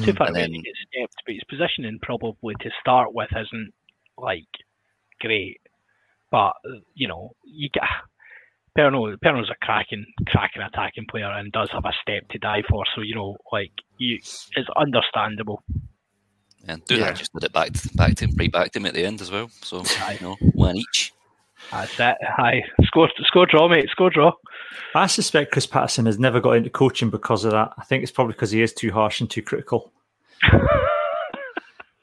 Too far and away then, to get stepped, but his positioning probably to start with isn't like great. But you know, you get Penaud, Penaud's a cracking, cracking attacking player and does have a step to die for. So you know, like you, it's understandable. And do yeah. just did it back, back to him, right back to him at the end as well. So you know, one each. That's it. Hi, score, score draw, mate. Score draw. I suspect Chris Paterson has never got into coaching because of that. I think it's probably because he is too harsh and too critical.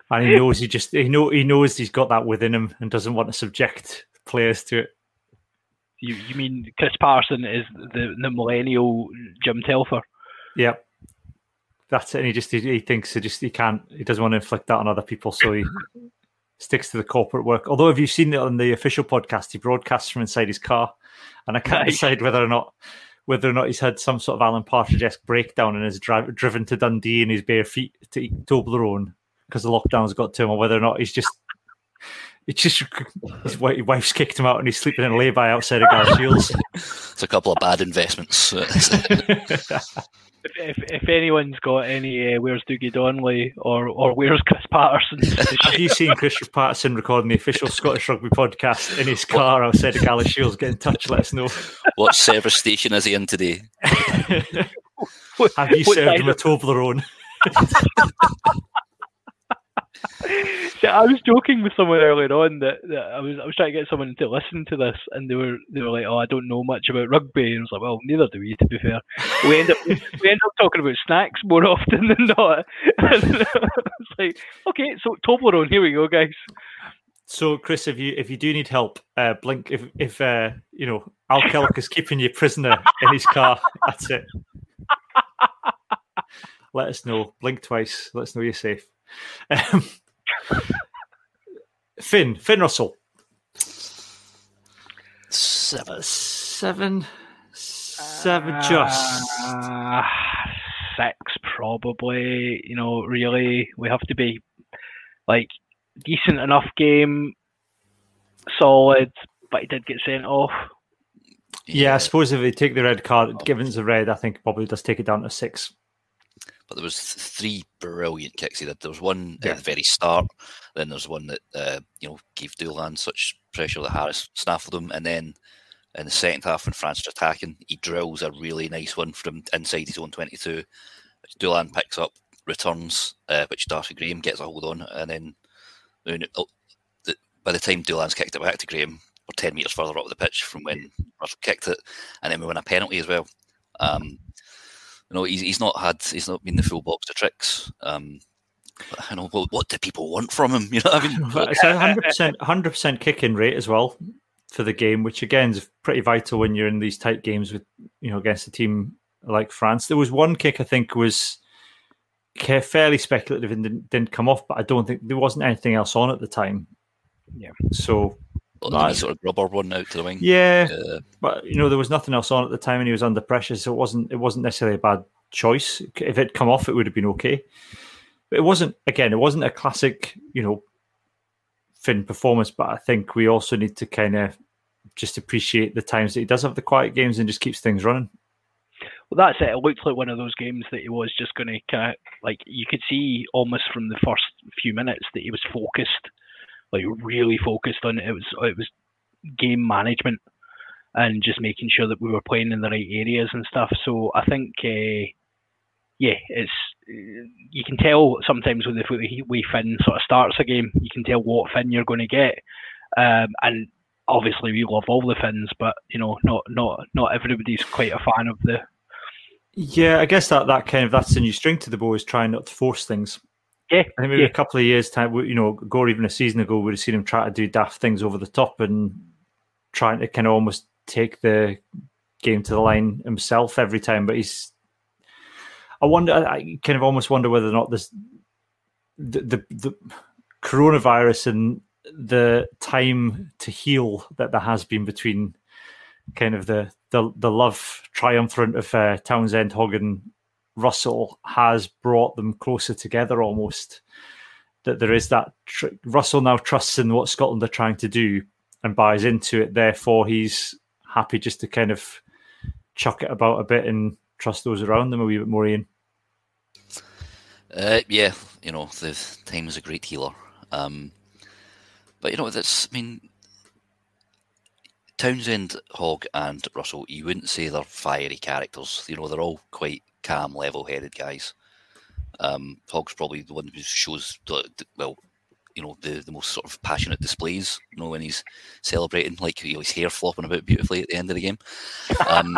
and he knows he just he know he knows he's got that within him and doesn't want to subject players to it. You you mean Chris Paterson is the the millennial Jim Telfer? Yep. That's it. And he just he, he thinks he just he can't he doesn't want to inflict that on other people, so he sticks to the corporate work. Although, have you seen it on the official podcast? He broadcasts from inside his car, and I can't nice. decide whether or not whether or not he's had some sort of Alan Partridge esque breakdown and is dri- driven to Dundee in his bare feet to eat Toblerone because the lockdown's got to him, or whether or not he's just it's just his wife's kicked him out and he's sleeping in a lay-by outside of Galashiels. it's a couple of bad investments. if, if anyone's got any uh, where's Dougie Donnelly or or where's Chris Paterson? Have you seen Chris Paterson recording the official Scottish Rugby podcast in his car what? outside of Galashiels? Get in touch, let us know. What service station is he in today? Have you served him a Toblerone? See, I was joking with someone earlier on that, that I was I was trying to get someone to listen to this, and they were they were like, "Oh, I don't know much about rugby," and I was like, "Well, neither do we." To be fair, we end up we end up talking about snacks more often than not. it's like, okay, so Toblerone, here we go, guys. So, Chris, if you if you do need help, uh, blink. If if uh, you know Al Kellock is keeping you prisoner in his car, that's it. Let us know. Blink twice. Let us know you're safe. Um, Finn, Finn Russell. Seven. Seven. Seven uh, just. six, probably. You know, really, we have to be like decent enough game, solid, but he did get sent off. Yeah, I suppose if they take the red card, given a red, I think probably does take it down to six but there was three brilliant kicks he did. There was one yeah. at the very start, then there's one that uh, you know gave Dulin such pressure that Harris snaffled him, and then in the second half when France are attacking, he drills a really nice one from inside his own 22, which Dulin picks up, returns, uh, which Darcy Graham gets a hold on, and then oh, by the time Dulin's kicked it back to Graham, we're 10 metres further up the pitch from when Russell kicked it, and then we win a penalty as well. Um, you know, he's, he's not had, he's not been the full box of tricks. Um, I know what, what do people want from him? You know, I mean, it's a hundred percent, hundred percent kicking rate as well for the game, which again is pretty vital when you're in these tight games with you know against a team like France. There was one kick I think was fairly speculative and didn't, didn't come off, but I don't think there wasn't anything else on at the time. Yeah. So well, sort of rubber one out to the wing. Yeah, but you know there was nothing else on at the time, and he was under pressure, so it wasn't it wasn't necessarily a bad choice. If it come off, it would have been okay. But it wasn't. Again, it wasn't a classic, you know, Finn performance. But I think we also need to kind of just appreciate the times that he does have the quiet games and just keeps things running. Well, that's it. It looked like one of those games that he was just going to kind of like you could see almost from the first few minutes that he was focused like really focused on it. Was it was game management, and just making sure that we were playing in the right areas and stuff. So I think, uh, yeah, it's you can tell sometimes when the way Finn sort of starts a game, you can tell what Finn you're going to get, um, and obviously we love all the Finns, but you know, not not not everybody's quite a fan of the. Yeah, I guess that that kind of that's a new string to the bow is trying not to force things. Yeah, I think maybe yeah. a couple of years time, you know, Gore even a season ago, would have seen him try to do daft things over the top and trying to kind of almost take the game to the line himself every time. But he's, I wonder, I kind of almost wonder whether or not this, the the, the coronavirus and the time to heal that there has been between kind of the the, the love triumphant of uh, Townsend, Hogan, Russell has brought them closer together almost. That there is that tr- Russell now trusts in what Scotland are trying to do and buys into it. Therefore, he's happy just to kind of chuck it about a bit and trust those around them a wee bit more. Iain. Uh, yeah, you know, the time is a great healer. Um, but you know, that's I mean, Townsend, Hogg, and Russell. You wouldn't say they're fiery characters. You know, they're all quite calm, level-headed guys. Um, Hogg's probably the one who shows the, the, well, you know, the, the most sort of passionate displays. You know, when he's celebrating, like you know, his hair flopping about beautifully at the end of the game. Um,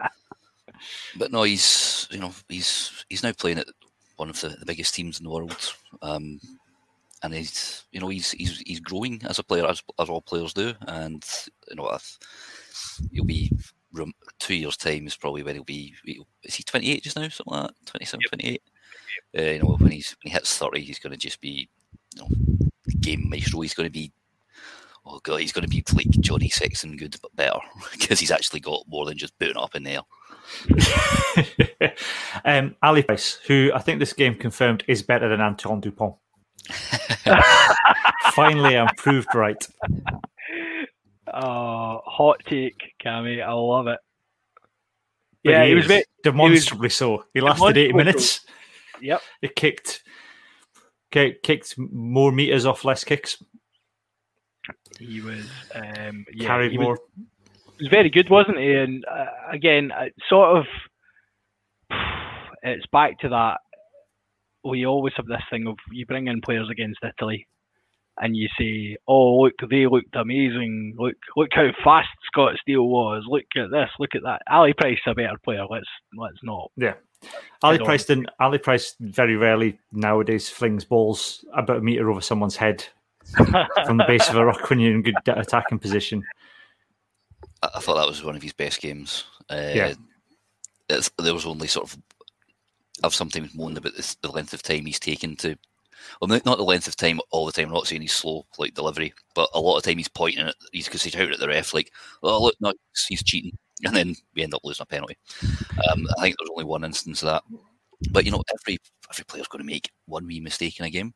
but no, he's you know he's he's now playing at one of the, the biggest teams in the world. Um, and he's you know he's he's he's growing as a player as, as all players do, and you know he'll be two years time is probably when he'll be is he 28 just now? Something like that? 27 yep. 28 uh, you know when he's when he hits 30 he's going to just be you know game maestro. He's going to be oh god he's going to be like Johnny Sexton good but better because he's actually got more than just booting up in there. Um, Ali Price who I think this game confirmed is better than Antoine Dupont. Finally, I'm proved right. Oh, hot take, Cammy. I love it. But yeah, he, was demonstrably was, so. He lasted eight minutes. Yep. He kicked, kicked kicked more meters off less kicks. He was um, yeah, carried he more. Was, he was very good, wasn't he? And uh, again, sort of, it's back to that we always have this thing of you bring in players against Italy and you say, "Oh, look, they looked amazing. Look, look how fast Scott Steele was. Look at this. Look at that. Ali Price a better player. Let's let's not." Yeah, Ali Price didn't. Ali Price very rarely nowadays flings balls about a meter over someone's head from the base of a ruck when you're in good attacking position. I thought that was one of his best games. Uh, yeah, there was only sort of I've sometimes moaned about this, the length of time he's taken to. Well, not the length of time all the time. I'm not saying he's slow, like delivery, but a lot of time he's pointing at, he's because he's out at the ref, like, oh look, no, he's cheating, and then we end up losing a penalty. Um, I think there's only one instance of that, but you know, every every player's going to make one wee mistake in a game.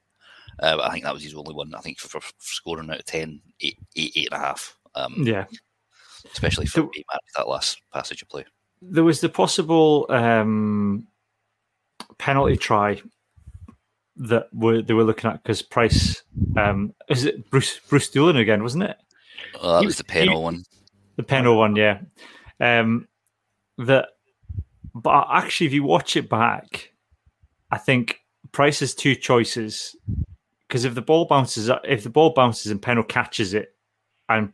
Uh, I think that was his only one. I think for, for scoring out of 10, eight, eight, eight and a half. Um, yeah, especially for so, that last passage of play. There was the possible. Um penalty try that were they were looking at because Price um, is it Bruce Bruce Dulin again, wasn't it? Oh, that was the Penaud one. The Penaud one, yeah. Um, that, but actually, if you watch it back, I think Price has two choices because if the ball bounces, if the ball bounces and Penaud catches it, and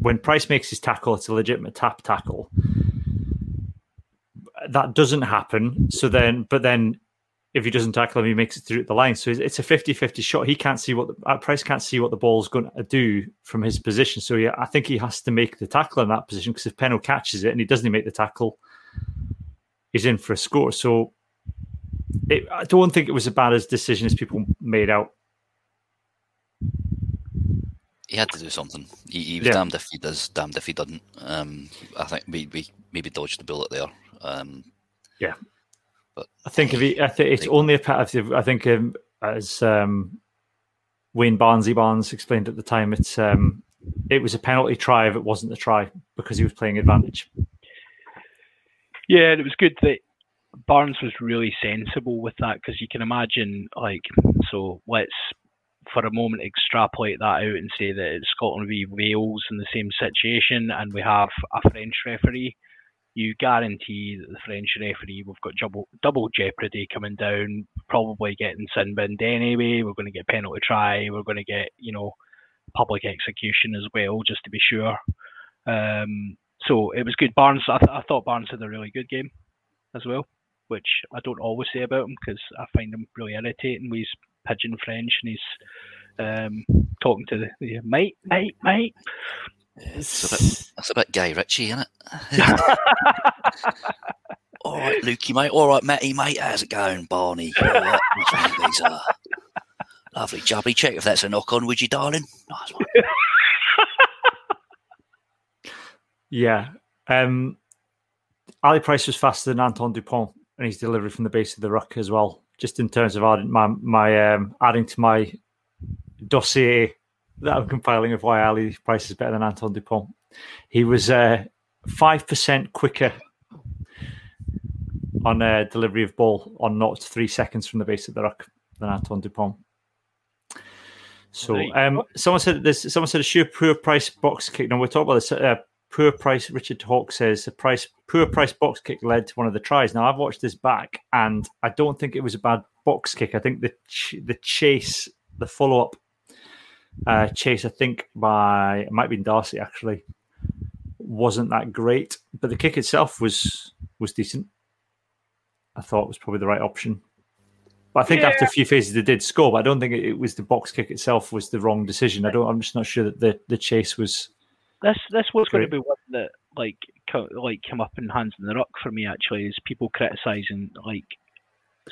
when Price makes his tackle, it's a legitimate tap tackle that doesn't happen. So then, but then if he doesn't tackle him, he makes it through the line. So it's a 50 50 shot. He can't see what the Price can't see what the ball's going to do from his position. So yeah, I think he has to make the tackle in that position because if Penaud catches it and he doesn't make the tackle, he's in for a score. So it, I don't think it was as bad as decision as people made out. He had to do something. He, he was yeah. damned if he does, damned if he doesn't. Um, I think we, we maybe dodged the bullet there. Um, yeah, but I think if he, I think it's only a. I think um, as um, Wayne Barnesy Barnes explained at the time, it's um, it was a penalty try if it wasn't a try because he was playing advantage. Yeah, and it was good that Barnes was really sensible with that because you can imagine, like, so let's for a moment extrapolate that out and say that it's Scotland v Wales in the same situation, and we have a French referee, you guarantee that the French referee we've got double double jeopardy coming down, probably getting sin binned anyway. We're going to get penalty try. We're going to get you know public execution as well, just to be sure. Um, so it was good. Barnes, I, th- I thought Barnes had a really good game as well, which I don't always say about him because I find him really irritating his pigeon French and he's um, talking to the, the mate, mate, mate. It's a bit, that's a bit Guy Ritchie, isn't it? all right, Lukey, mate. All right, Matty, mate. How's it going, Barney? All right, uh, lovely jobby. Check if that's a knock on, would you, darling? Nice one. yeah. Um, Ali Price was faster than Antoine Dupont and his delivery from the base of the ruck as well. Just in terms of adding my my um, adding to my dossier that I'm compiling of why Ali Price is better than Antoine Dupont. He was uh, five uh, percent quicker on uh, delivery of ball on not three seconds from the base of the ruck than Antoine Dupont. So, um, someone said this. Someone said a sure poor price box kick. Now we're talking about this. Uh, poor price. Richard Hawk says the price poor price box kick led to one of the tries. Now I've watched this back, and I don't think it was a bad box kick. I think the ch- the chase, the follow up uh, chase, I think by it might be Darcy actually, wasn't that great, but the kick itself was was decent. I thought was probably the right option. But I think yeah. after a few phases they did score, but I don't think it, was the box kick itself was the wrong decision. I don't. I'm just not sure that the, the chase was this this was great. going to be one that like co- like come up in hands in the ruck for me. Actually, is people criticizing like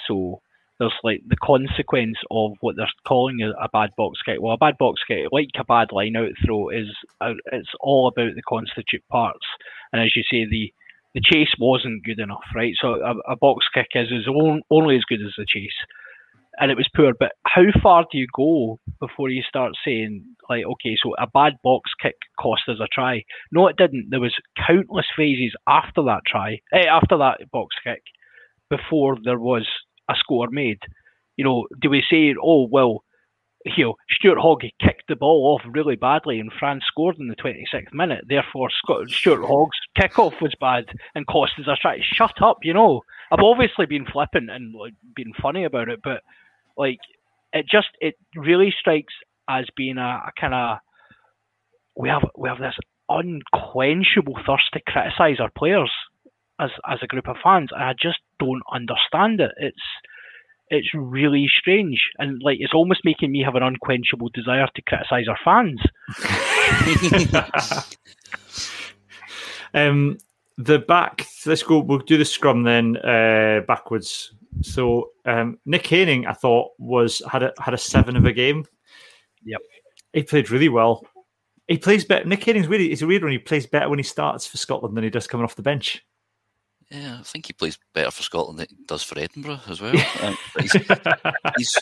so. There's like the consequence of what they're calling a, a bad box kick. Well, a bad box kick, like a bad line out throw, is uh, it's all about the constituent parts. And as you say, the the chase wasn't good enough, right? So a, a box kick is, is only as good as the chase and it was poor. But how far do you go before you start saying like, okay, so a bad box kick cost us a try? No, it didn't. There was countless phases after that try, eh, after that box kick, before there was a score made. You know, do we say, oh well, you know, Stuart Hogg kicked the ball off really badly and France scored in the 26th minute. Therefore, Scott, Stuart Hogg's kickoff was bad and cost us a try. Shut up, you know. I've obviously been flippant and like, been funny about it, but like it just it really strikes as being a, a kind of we have we have this unquenchable thirst to criticize our players as as a group of fans, and I just don't understand it. It's it's really strange, and like it's almost making me have an unquenchable desire to criticize our fans. um, the back. Let's go. We'll do the scrum then uh, backwards. So um, Nick Haining, I thought was had a had a seven of a game. Yep, he played really well. He plays better. Nick Haining's weird. He's a weird one. He plays better when he starts for Scotland than he does coming off the bench. Yeah, I think he plays better for Scotland than he does for Edinburgh as well. um, he's, he's,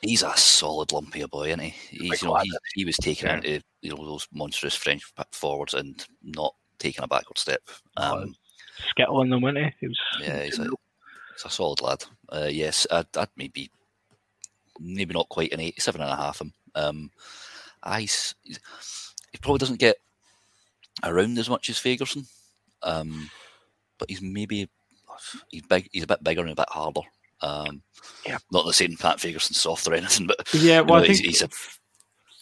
he's, a solid lumpy boy, isn't he? He's, you know, he, he was taken yeah. into you know those monstrous French forwards and not taking a backward step. Um, Skittle in them, wasn't he? he was, yeah, he's a, he's a solid lad. Uh, yes, I'd, I'd, maybe maybe not quite an eight, seven and a half him. Um, I, he probably doesn't get around as much as Fagerson. Um, but he's maybe he's big. He's a bit bigger and a bit harder. Um, yeah. Not the same Pat Ferguson soft or anything, but yeah. Well, you know, I think he's, he's a...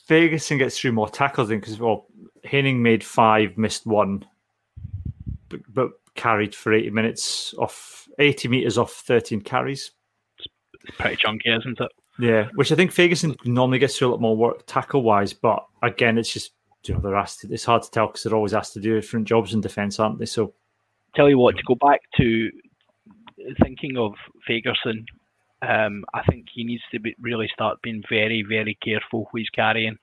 Fagerson gets through more tackles in because well, Haining made five, missed one, but, but, carried for eighty minutes off eighty meters off thirteen carries. It's pretty chunky, isn't it? Yeah, which I think Fagerson normally gets through a lot more work tackle wise, but again, it's just you know they're asked. To, it's hard to tell because they're always asked to do different jobs in defence, aren't they? So tell you what, to go back to thinking of Fagerson, um, I think he needs to be, really start being very, very careful who he's carrying.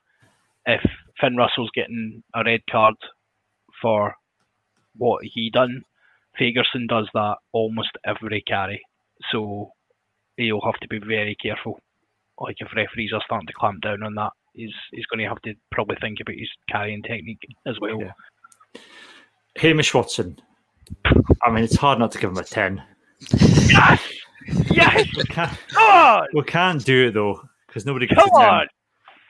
If Finn Russell's getting a red card for what he done, Fagerson does that almost every carry. So he'll have to be very careful. Like if referees are starting to clamp down on that, he's he's going to have to probably think about his carrying technique as well. Yeah. Hamish Watson, I mean, it's hard not to give him a 10. Yes! Yes! we, can't, we can't do it though, because nobody gets come a 10. On.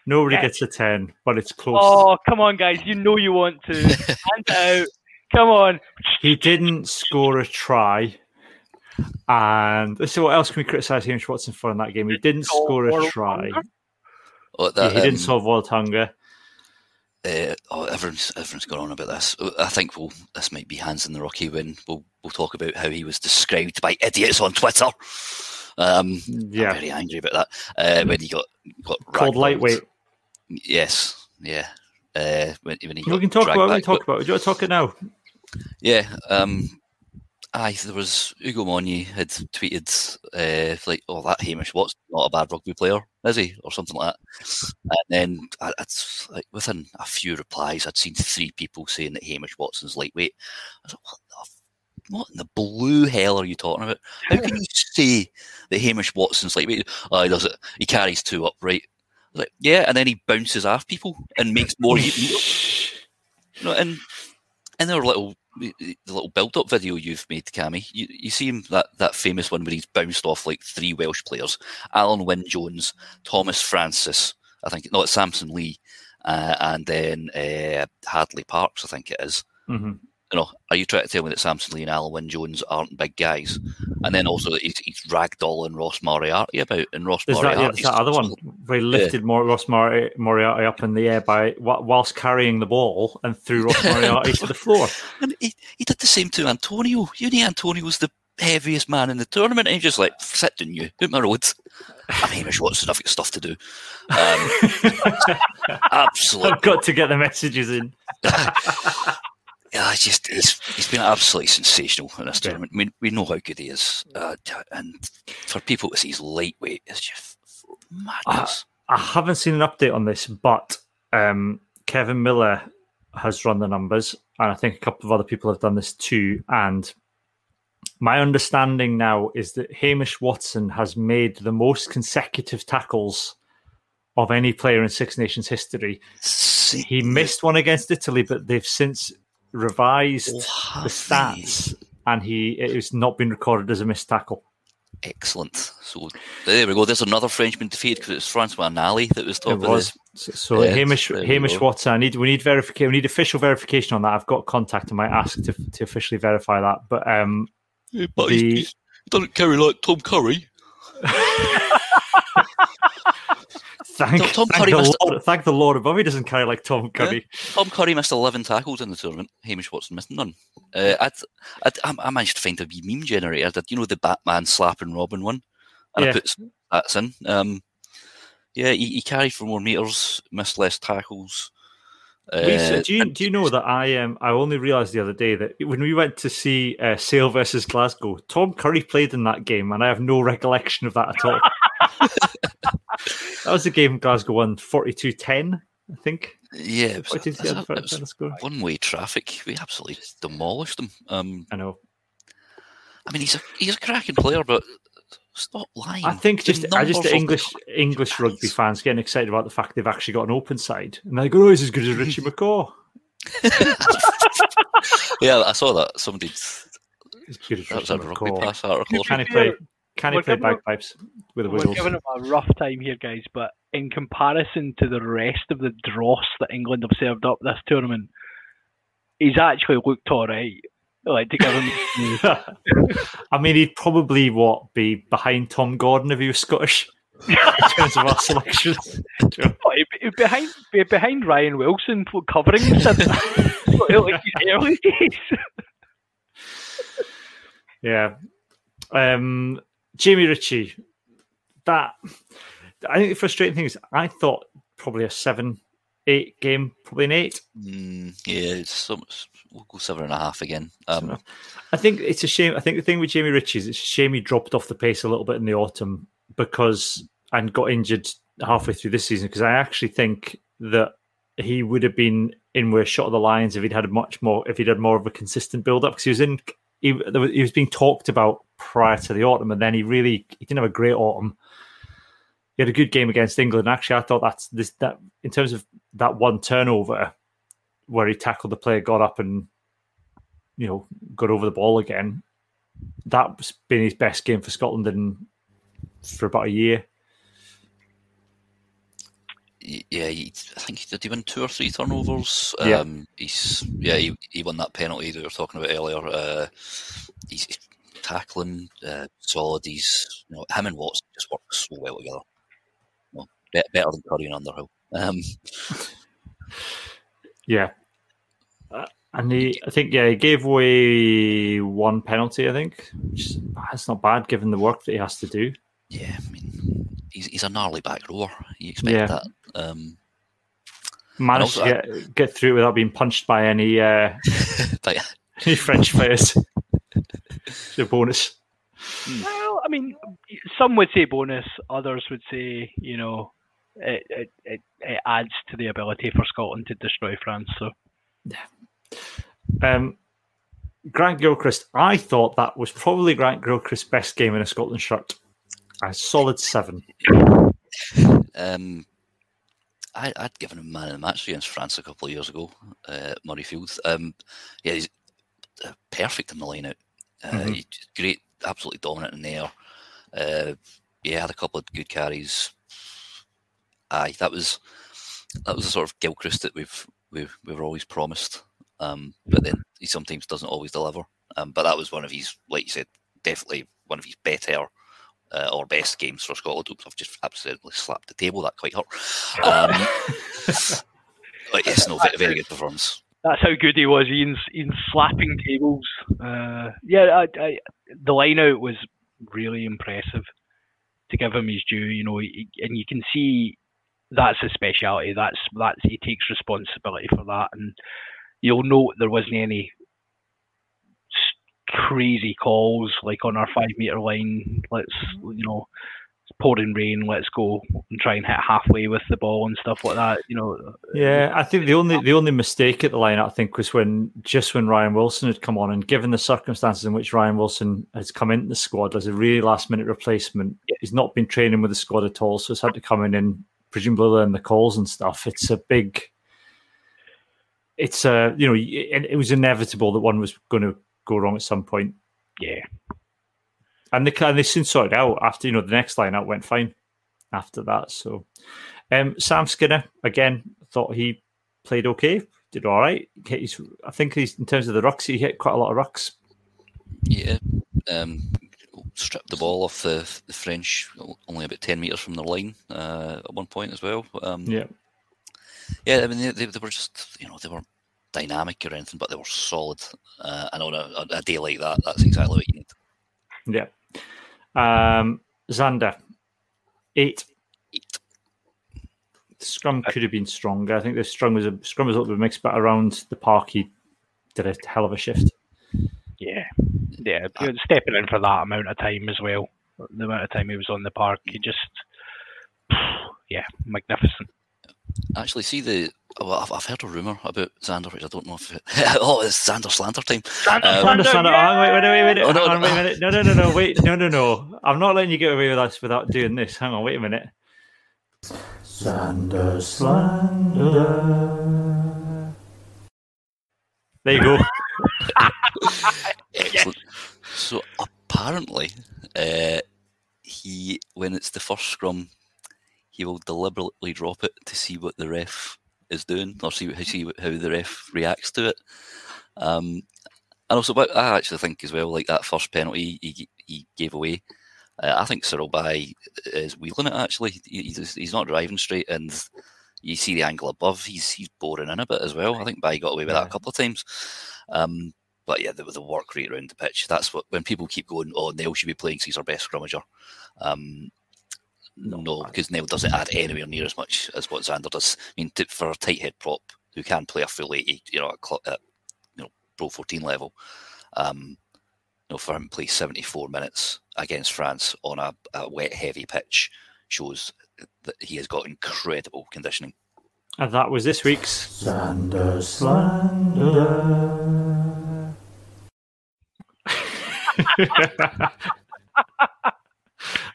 Nobody gets a 10, but it's close. Oh, come on, guys. You know you want to. Hand out. Come on. He didn't score a try. And let's see what else can we criticise Hamish Watson for in that game? He didn't score a try. Oh, that, yeah, he didn't um, solve world hunger. Uh, oh, everyone's everyone's gone on about this. I think we'll, this might be hands in the Rocky win. We'll we'll talk about how he was described by idiots on Twitter. Um, yeah, I'm very angry about that uh, when he got got called lightweight. Yes, yeah. Uh, when, when he we can talk about. We talk about. Do you want to talk it now? Yeah. Um, Aye, there was Ugo Monye had tweeted uh, like, "Oh, that Hamish Watson not a bad rugby player, is he?" or something like that. And then it's like within a few replies, I'd seen three people saying that Hamish Watson's lightweight. I was like, "What the, what in the blue hell are you talking about? How can you say that Hamish Watson's lightweight? Oh, he does it. He carries two upright. Like, yeah, and then he bounces off people and makes more. you know, and and there were little the little build-up video you've made, Cammy, you, you see him that, that famous one where he's bounced off like three Welsh players: Alun Wyn Jones, Tomas Francis, I think, no, it's Samson Lee, uh, and then uh, Hadleigh Parkes, I think it is. Mm-hmm you know, are you trying to tell me that Samson Lee and Alun Wyn Jones aren't big guys? And then also that he's, he's ragdolling Ross Moriarty about, and Ross There's Moriarty. That, yeah, that other one where he lifted yeah. Ross Moriarty up in the air by whilst carrying the ball and threw Ross Moriarty to the floor. And he, he did the same to Atonio. You know, Atonio was the heaviest man in the tournament, and he just like, sit down you, out my road. I'm Hamish Watson, I've got stuff to do. Um, absolutely. I've got to get the messages in. yeah, it's just he's, he's been absolutely sensational in this tournament. I mean, we know how good he is, uh, and for people to see he's lightweight is just madness. I, I, haven't seen an update on this, but um, Kevin Miller has run the numbers, and I think a couple of other people have done this too. And my understanding now is that Hamish Watson has made the most consecutive tackles of any player in Six Nations history. He missed one against Italy, but they've since revised oh, the stats, and he it it's not been recorded as a missed tackle. Excellent. So there we go. There's another Frenchman defeated because it's Francois Nali that was top it was. So, so uh, Hamish Hamish Watson. I need we need verification. We need official verification on that. I've got contact. I might ask to to officially verify that. But um, yeah, but the, he doesn't carry like Tom Curry. Thank, Tom, Tom thank, the Lord, thank the Lord above. He doesn't carry like Tom Curry. Yeah. Tom Curry missed 11 tackles in the tournament. Hamish Watson missed none. Uh, I'd, I'd, I managed to find a wee meme generator that, you know, the Batman slapping Robin one. And yeah. I put that's in. Um, yeah, he, he, carried for more meters, missed less tackles. Uh, do you do you know that I um I only realised the other day that when we went to see uh, Sale versus Glasgow, Tom Curry played in that game, and I have no recollection of that at all. that was the game Glasgow won 42-10, I think. Yeah, it was, it was one-way traffic. We absolutely demolished them. Um, I know. I mean, he's a he's a cracking player, but stop lying. I think just I just the English English rugby fans getting excited about the fact they've actually got an open side, and they go, "Oh, he's as good as Richie McCaw." yeah, I saw that. Somebody. That was a rugby pass article. Can he play? Can he play bagpipes with the We're giving him a rough time here, guys, but in comparison to the rest of the dross that England have served up this tournament, he's actually looked all right. Like to give him. I mean, he'd probably what be behind Tom Gordon if he was Scottish. in terms of our selections, he'd behind be behind Ryan Wilson for covering like early days. yeah, um, Jamie Ritchie, that I think the frustrating thing is I thought probably a seven, eight game, probably an eight. Mm, yeah, it's some, we'll go seven and a half again. Um, I think it's a shame. I think the thing with Jamie Ritchie is it's a shame he dropped off the pace a little bit in the autumn because and got injured halfway through this season because I actually think that he would have been in where shot of the Lions if he'd had much more if he'd had more of a consistent build up because he was in he, he was being talked about prior to the autumn, and then he really he didn't have a great autumn. He had a good game against England. Actually, I thought that's this that in terms of that one turnover where he tackled the player, got up and you know got over the ball again. That's been his best game for Scotland in for about a year. Yeah, he, I think he did he win two or three turnovers. Yeah. Um, he's yeah, he, he won that penalty that we were talking about earlier. Uh, he's, he's tackling uh, solid. He's you know him and Watson just work so well together. Well, better than Curry and Underhill. Um, yeah, uh, and he, I think, yeah, he gave away one penalty. I think, which that's not bad given the work that he has to do. Yeah, I mean, he's, he's a gnarly back rower. You expect yeah. that. Um, Managed to get, get through without being punched by any uh, any French players. it's a bonus. Well, I mean, some would say bonus. Others would say, you know, it, it, it, it adds to the ability for Scotland to destroy France. So, yeah. Um, Grant Gilchrist, I thought that was probably Grant Gilchrist's best game in a Scotland shirt. A solid seven. Um, I, would given him man of the match against France a couple of years ago uh, at Murrayfield. Um, yeah, he's uh, perfect in the line out. Uh, mm-hmm. great, absolutely dominant in the air. Uh, yeah, had a couple of good carries. Aye, that was that was the sort of Gilchrist that we've we've we've always promised. Um, but then he sometimes doesn't always deliver. Um, but that was one of his, like you said, definitely one of his better uh, or best games for Scotland. Oops, I've just absolutely slapped the table. That quite hurt. Um, but yes, no, very, very good performance. That's how good he was. Iain's, Iain's slapping tables. Uh, yeah, I, I, the line out was really impressive. To give him his due, you know, and you can see that's his speciality. That's that's he takes responsibility for that, and you'll note there wasn't any crazy calls like on our five meter line. Let's you know, pouring rain. Let's go and try and hit halfway with the ball and stuff like that. You know. Yeah, I think the only the only mistake at the line I think was when just when Ryan Wilson had come on, and given the circumstances in which Ryan Wilson has come into the squad as a really last minute replacement, he's not been training with the squad at all, so he's had to come in and presumably learn the calls and stuff. It's a big it's uh you know it, it was inevitable that one was going to go wrong at some point. Yeah, and they and they soon sorted out after you know the next line out went fine after that. So um, Sam Skinner again thought he played okay, did all right. He's, I think he's in terms of the rucks, he hit quite a lot of rucks. Yeah, um, stripped the ball off the, the French only about ten meters from the line uh, at one point as well. Um, yeah, yeah, I mean, they, they, they, were just, you know, they were dynamic or anything, but they were solid. Uh, and on a, a, day like that, that's exactly what you need. Yeah. Um, Zander, eight. Eight. The scrum could have been stronger. I think the scrum was a scrum was a little bit mixed, but around the park, he did a hell of a shift. Yeah, yeah, stepping in for that amount of time as well. The amount of time he was on the park, he just, yeah, magnificent actually see the. Well, I've, I've heard a rumor about Zander, which I don't know if. It, oh, it's Zander Slander time. Zander, um, Slander, yeah. wait, wait, wait, wait, oh, no, on, wait a minute. No, no, no, no, wait, no, no, no. I'm not letting you get away with this without doing this. Hang on, wait a minute. Zander Slander. There you go. Excellent. So apparently, uh, he when it's the first scrum he will deliberately drop it to see what the ref is doing or see, see how the ref reacts to it. Um, and also, but I actually think as well, like that first penalty he, he gave away, uh, I think Cyril Baille is wheeling it actually. He, he's, he's not driving straight, and you see the angle above. He's he's boring in a bit as well. I think Baille got away with yeah. that a couple of times. Um, but yeah, the, the work rate around the pitch. That's what when people keep going, oh, Nel should be playing because he's our best scrummager. Um, no, no because Nel doesn't add anywhere near as much as what Zander does. I mean, to, for a tight head prop who can play a full 80, you know, at, at you know, Pro 14 level, um, you know, for him to play 74 minutes against France on a, a wet, heavy pitch shows that he has got incredible conditioning. And that was this week's Zander Slander.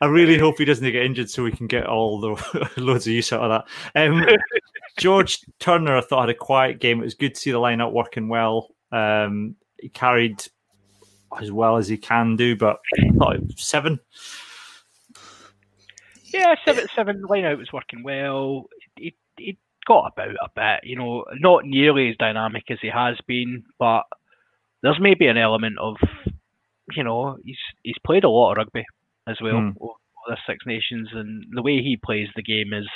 I really hope he doesn't get injured so we can get all the loads of use out of that. Um, George Turner, I thought had a quiet game. It was good to see the lineup working well. Um, he carried as well as he can do, but I thought seven. Yeah, seven seven line out was working well. He he got about a bit, you know, not nearly as dynamic as he has been, but there's maybe an element of, you know, he's he's played a lot of rugby as well mm. over the Six Nations, and the way he plays the game is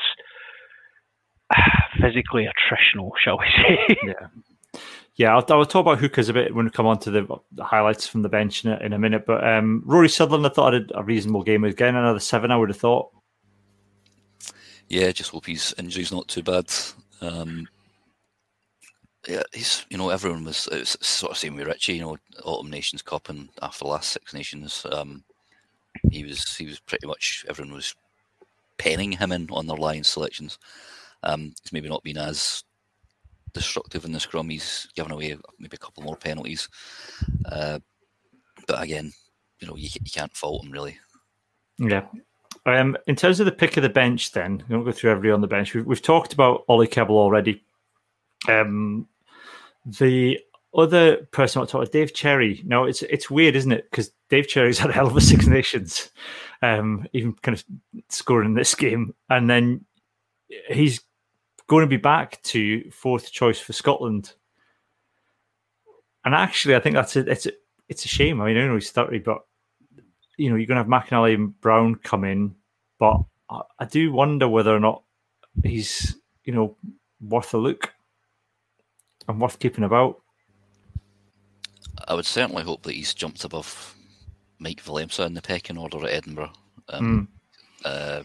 physically attritional, shall we say? yeah. Yeah, I'll, I'll, talk about hookers a bit when we come on to the, the highlights from the bench in a, in a minute. But um, Rory Sutherland, I thought had a reasonable game. Again, another seven, I would have thought. Yeah, just hope his injury's not too bad. Um, yeah, he's you know everyone was, was sort of same with Ritchie. You know, Autumn Nations Cup and after the last Six Nations, um, he was he was pretty much everyone was penning him in on their line selections. Um, he's maybe not been as destructive in the scrum. He's given away maybe a couple more penalties, uh, but again, you know you, you can't fault him really. Yeah. Um, in terms of the pick of the bench, then we won't go through every on the bench. We've, we've talked about Oli Kebble already. Um, the other person I talked about, Dave Cherry. Now it's it's weird, isn't it? Because Dave Cherry's had a hell of a Six Nations, um, even kind of scoring this game, and then he's going to be back to fourth choice for Scotland. And actually, I think that's a, it's a, it's a shame. I mean, I know he's thirty, but you know, you're going to have McInally and Brown come in, but I, I do wonder whether or not he's you know worth a look and worth keeping about. I would certainly hope that he's jumped above Mike Willemse in the pecking order at Edinburgh. Um, mm. uh,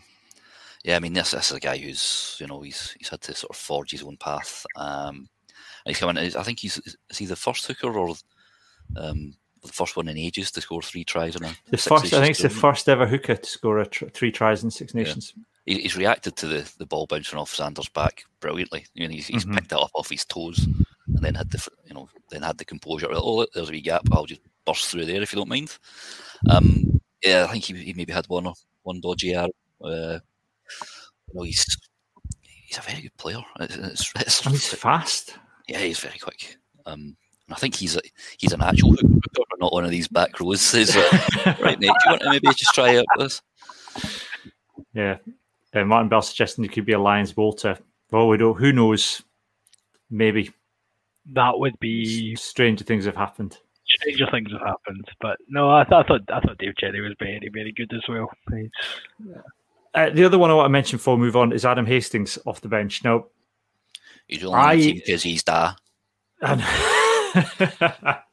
yeah, I mean, this, this is a guy who's you know he's he's had to sort of forge his own path. Um, and he's coming. I think he's is he the first hooker or um, the first one in ages to score three tries in a the first. I think it's the first ever hooker to score tr- three tries in Six Nations. Yeah. He, he's reacted to the, the ball bouncing off Sanders' back brilliantly. You know, he's, he's mm-hmm. picked it up off his toes and then had the you know then had the composure. Oh, there's a wee gap. I'll just burst through there if you don't mind. Um, yeah, I think he, he maybe had one or one dodgy arrow. Uh, you know, he's he's a very good player. It's, it's, it's, he's fast. Yeah, he's very quick. Um, I think he's a he's an actual hooker, not one of these back rows. Is uh, right, Nate? Do you want to maybe just try out this? Yeah, uh, Martin Bell suggesting he could be a Lions bolter. Well, we don't. Who knows? Maybe that would be stranger things have happened. Stranger things have happened, but no, I, th- I thought I thought Dave Cherry was very very good as well. Uh, the other one I want to mention before we move on is Adam Hastings off the bench. Now, he's only I, because he's there.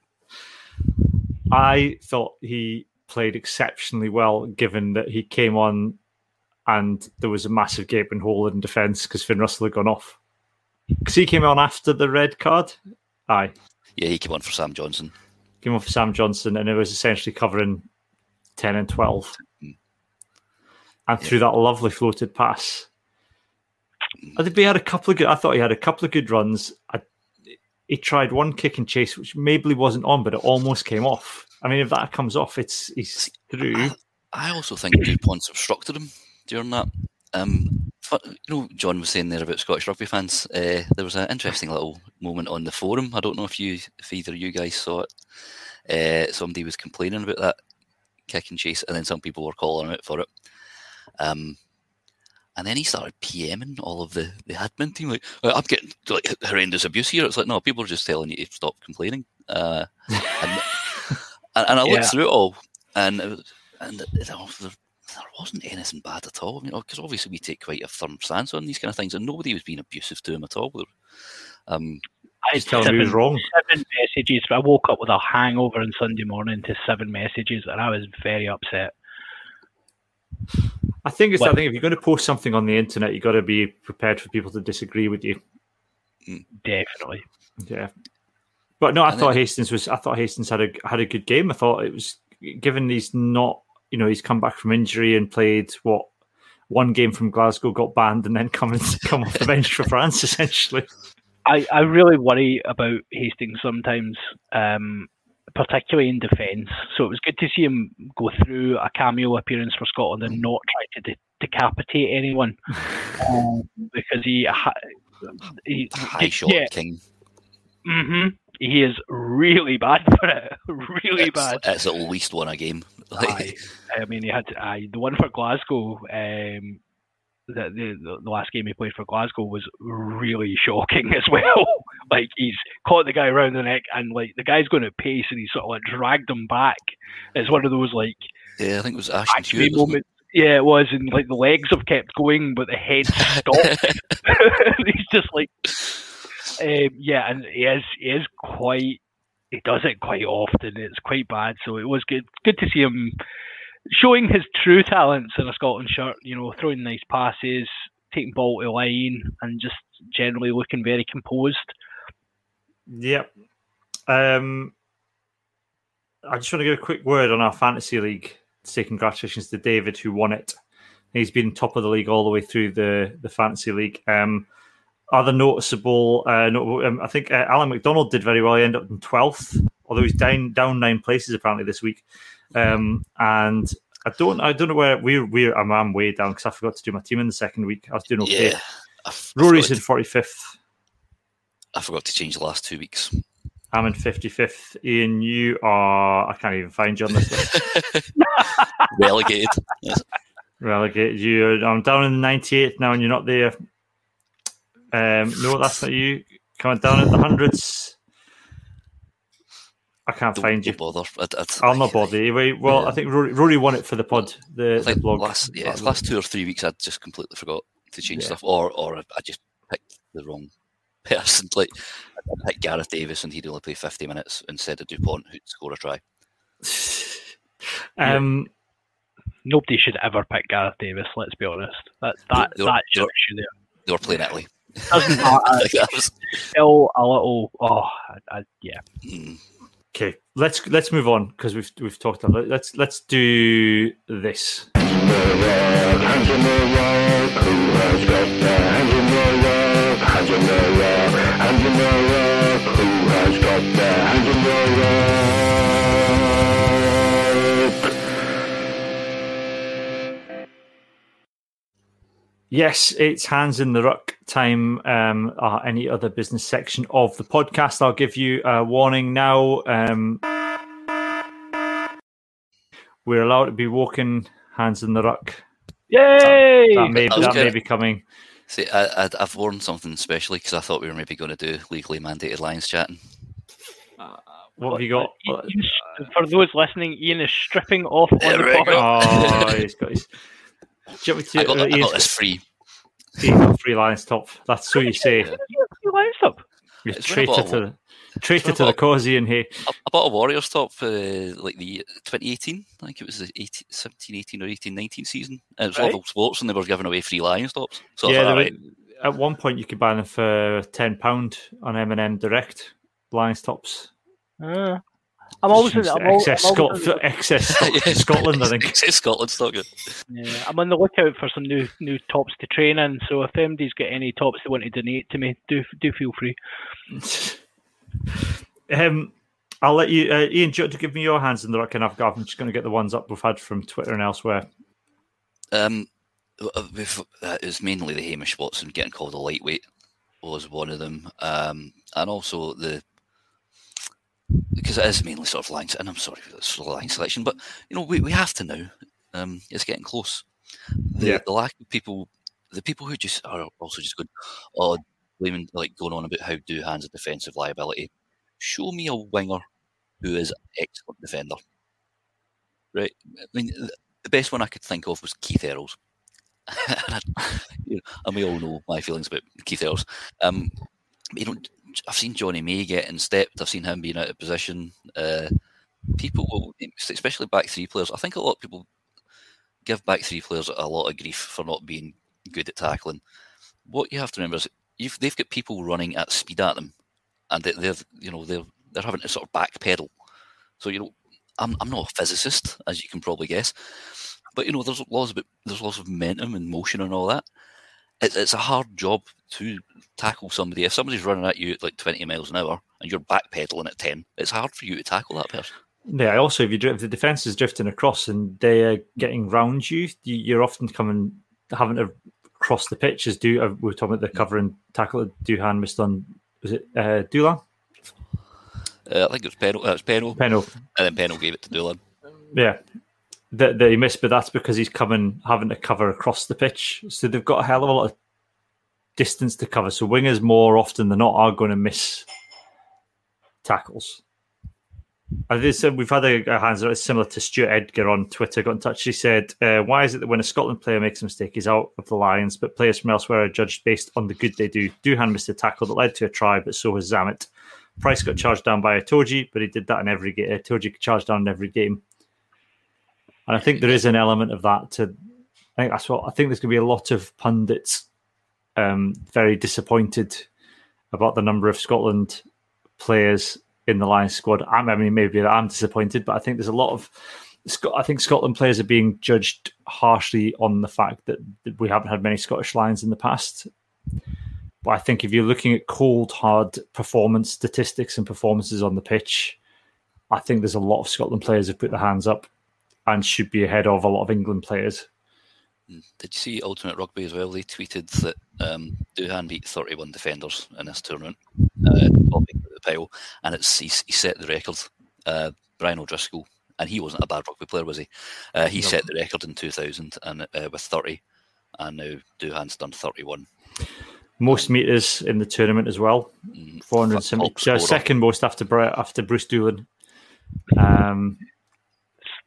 I thought he played exceptionally well, given that he came on and there was a massive gaping hole in defence because Finn Russell had gone off. Because he came on after the red card. Aye. Yeah, he came on for Sam Johnson. Came on for Sam Johnson, and it was essentially covering 10 and 12. Mm. And yeah. through that lovely floated pass. I think he had a couple of good. I thought he had a couple of good runs. I, he tried one kick and chase, which maybe wasn't on, but it almost came off. I mean, if that comes off, it's he's through. I, I also think Dupont obstructed him during that. Um, you know, John was saying there about Scottish rugby fans. Uh, there was an interesting little moment on the forum. I don't know if you, if either of you guys saw it. Uh, somebody was complaining about that kick and chase, and then some people were calling out for it. Um, and then he started PMing all of the, the admin team, like, uh, I'm getting like horrendous abuse here. It's like, no, people are just telling you to stop complaining. Uh, and, and, I looked yeah. through it all, and it was, and there, wasn't anything bad at all. You know, because obviously we take quite a firm stance on these kind of things, and nobody was being abusive to him at all. Um, I was telling me he was wrong. Seven messages. I woke up with a hangover on Sunday morning to seven messages, and I was very upset. I think it's. What? I think if you're going to post something on the internet, you've got to be prepared for people to disagree with you. Mm. Definitely. Yeah. But no, I and thought then, Hastings was. I thought Hastings had a had a good game. I thought it was given he's not. You know, he's come back from injury and played what one game from Glasgow, got banned, and then come and come off the bench for France essentially. I, I really worry about Hastings sometimes. Um, particularly in defence. So it was good to see him go through a cameo appearance for Scotland and not try to de- decapitate anyone um, because he, he high shot yeah. king. Mm-hmm. He is really bad for it. really it's, bad. It's at least one a game. Like, I mean, he had aye, the one for Glasgow. Um, the, the the last game he played for Glasgow was really shocking as well. like he's caught the guy around the neck and like the guy's going at pace and he sort of like dragged him back. It's one of those like yeah, I think it was Ashton Hewitt. Moment. Yeah, it was, and like the legs have kept going, but the head stopped. he's just like, um, yeah, and he is he is quite. He does it quite often. It's quite bad. So it was good good to see him showing his true talents in a Scotland shirt, you know, throwing nice passes, taking ball to line, and just generally looking very composed. Yep. Um, I just want to give a quick word on our fantasy league. Say congratulations to David who won it. He's been top of the league all the way through the the fantasy league. Um, other noticeable, uh, notable, um, I think uh, Alan McDonald did very well. He ended up in twelfth, although he's down down nine places apparently this week. Um, and I don't, I don't know where we're. We're I'm, I'm way down because I forgot to do my team in the second week. I was doing okay. Yeah, Rory's in forty fifth. I forgot to change the last two weeks. I'm in 55th. Iain, you are. I can't even find you on this list. Relegated. Relegated. You. I'm down in the 98th now, and you're not there. Um, no, that's not you. Coming down in the hundreds. I can't don't, find you. Bother. I, will not bother you. Well, yeah. I think Rory, Rory, won it for the pod. The, the blog. Last, yeah, the last two or three weeks, I just completely forgot to change yeah. stuff, or or I just picked the wrong person. Like I picked Gareth Davies, and he'd only play fifty minutes instead of Dupont, who'd score a try. um, nobody should ever pick Gareth Davies. Let's be honest. That that they, that they, were, there. They were playing Italy. Doesn't matter. still a little. Oh, I, I, yeah. Mm. Okay, let's let's move on because we've we've talked about it. Let's let's do this. Yes, it's hands in the ruck time. Um, or any other business section of the podcast, I'll give you a warning now. Um, we're allowed to be walking hands in the ruck. Yay! That, that may, that may be coming. See, I, have worn something especially because I thought we were maybe going to do legally mandated lines chatting. Uh, what have you got? For those listening, Iain is stripping off on the Oh, he's got his. Do you to, I got, uh, I got this free. free Lions top. That's what you say. Free Lions top. You're traitor to the traitor to the cause, Iain. Hey, I, I bought a Warriors top for uh, like the 2018. I think it was the 18, 17, 18 or 18, 19 season. it was right. Level Sports, and they were giving away free Lions tops. So yeah, thought, right. at one point you could buy them for ten pound on M and M Direct Lions tops. Uh, I'm always in, I'm excess, Scot- the, excess Scotland, I think. Excess Scotland's not good. Yeah, I'm on the lookout for some new new tops to train in. So if MD's got any tops they want to donate to me, do do feel free. um, I'll let you, uh, Iain. Do you want to give me your hands in the ruck, and I've got. I'm just going to get the ones up we've had from Twitter and elsewhere. Um, uh, uh, it's mainly the Hamish Watson getting called a lightweight was one of them, um, and also the because it is mainly sort of line, and I'm sorry for the line selection, but you know we, we have to now. Um, it's getting close. The, yeah. the lack of people, the people who just are also just going, oh, blaming like going on about how Duhan's a defensive liability. Show me a winger who is an excellent defender. Right? I mean, the best one I could think of was Keith Earls. and, you know, and we all know my feelings about Keith Earls. Um, you know, I've seen Jonny May getting stepped. I've seen him being out of position. Uh, people will, especially back three players. I think a lot of people give back three players a lot of grief for not being good at tackling. What you have to remember is they've got people running at speed at them, and they're you know they're they're having to sort of backpedal. So you know, I'm I'm not a physicist, as you can probably guess, but you know there's lots of there's lots of momentum and motion and all that it's, it's a hard job to tackle somebody. If somebody's running at you at like 20 miles an hour and you're backpedaling at 10, it's hard for you to tackle that person. Yeah, also, if, you, drift, if the defence is drifting across and they're getting round you, you're often coming having to cross the pitch. As do uh, we are talking about the cover and tackle that Duhan missed on? Was it uh, Dulin? Uh, I think it was Penaud. Uh, it was Penaud. Penaud. And then Penaud gave it to Dulin. Yeah. that, that he missed, but that's because he's coming having to cover across the pitch. So they've got a hell of a lot of distance to cover. So wingers more often than not are going to miss tackles. I said we've had a, a hands similar to Stuart Edgar on Twitter got in touch. He said, uh, "Why is it that when a Scotland player makes a mistake, he's out of the Lions, but players from elsewhere are judged based on the good they do? Duhan missed a tackle that led to a try, but so has Zammit. Price got charged down by Itoje, but he did that in every game. Itoje charged down in every game, and I think there is an element of that. To I think that's what I think. There's going to be a lot of pundits um, very disappointed about the number of Scotland players in the Lions squad. I mean, maybe I'm disappointed, but I think there's a lot of. I think Scotland players are being judged harshly on the fact that we haven't had many Scottish Lions in the past. But I think if you're looking at cold, hard performance statistics and performances on the pitch, I think there's a lot of Scotland players who've put their hands up and should be ahead of a lot of England players. Did you see Ultimate Rugby as well? They tweeted that um, Duhan beat 31 defenders in this tournament, uh, the pile, and it's he, he, set the record. Uh, Brian O'Driscoll, and he wasn't a bad rugby player, was he? Uh, he no. set the record in 2000 and uh, with 30, and now Duhan's done 31. Most meters in the tournament as well, mm, 470. second most after after Bruce Dulin. Um,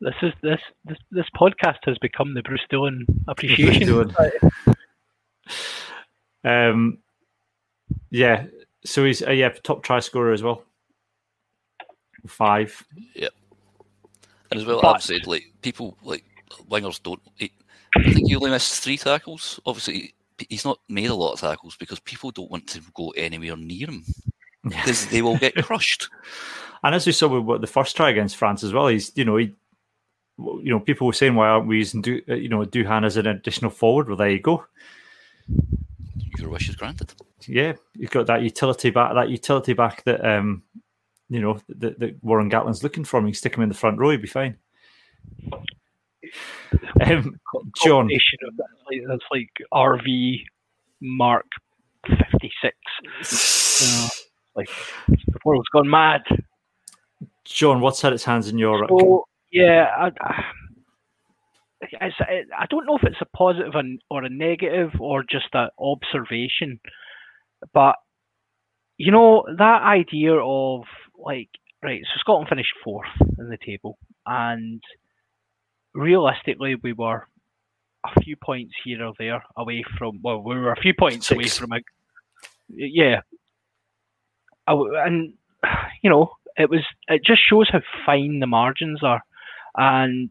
this is this this this podcast has become the Bruce Dulin appreciation. Bruce um, yeah. So he's uh, yeah top try scorer as well. Five. Yep. And as well, but, I've said like people like wingers don't. He, I think he only missed three tackles. Obviously, he's not made a lot of tackles because people don't want to go anywhere near him because they will get crushed. And as we saw with the first try against France as well, he's you know he you know, people were saying, why aren't we using, do, uh, you know, Duhan as an additional forward? Well, there you go. Your wish is granted. Yeah, you've got that utility back, that utility back that, um, you know, that, that Warren Gatland's looking for. You stick him in the front row, he'd be fine. Um, John, that's like RV Mark fifty six. Uh, like the world's gone mad. John, what's had its hands in your? So, yeah, I, I, I don't know if it's a positive or a negative or just an observation, but you know that idea of like right, so Scotland finished fourth in the table, and realistically we were a few points here or there away from well, we were a few points Six. away from a yeah, and you know it was it just shows how fine the margins are and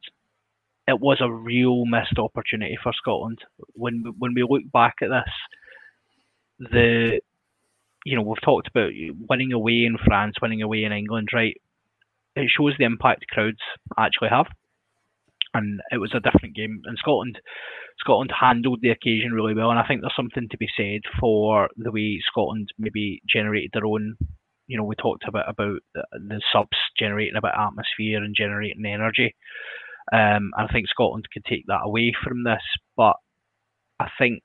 it was a real missed opportunity for Scotland. When when we look back at this, the you know we've talked about winning away in France, winning away in England, right? It shows the impact crowds actually have, and it was a different game. And Scotland, Scotland handled the occasion really well, and I think there's something to be said for the way Scotland maybe generated their own you know, we talked a bit about the, the subs generating a bit of atmosphere and generating energy. Um, I think Scotland could take that away from this, but I think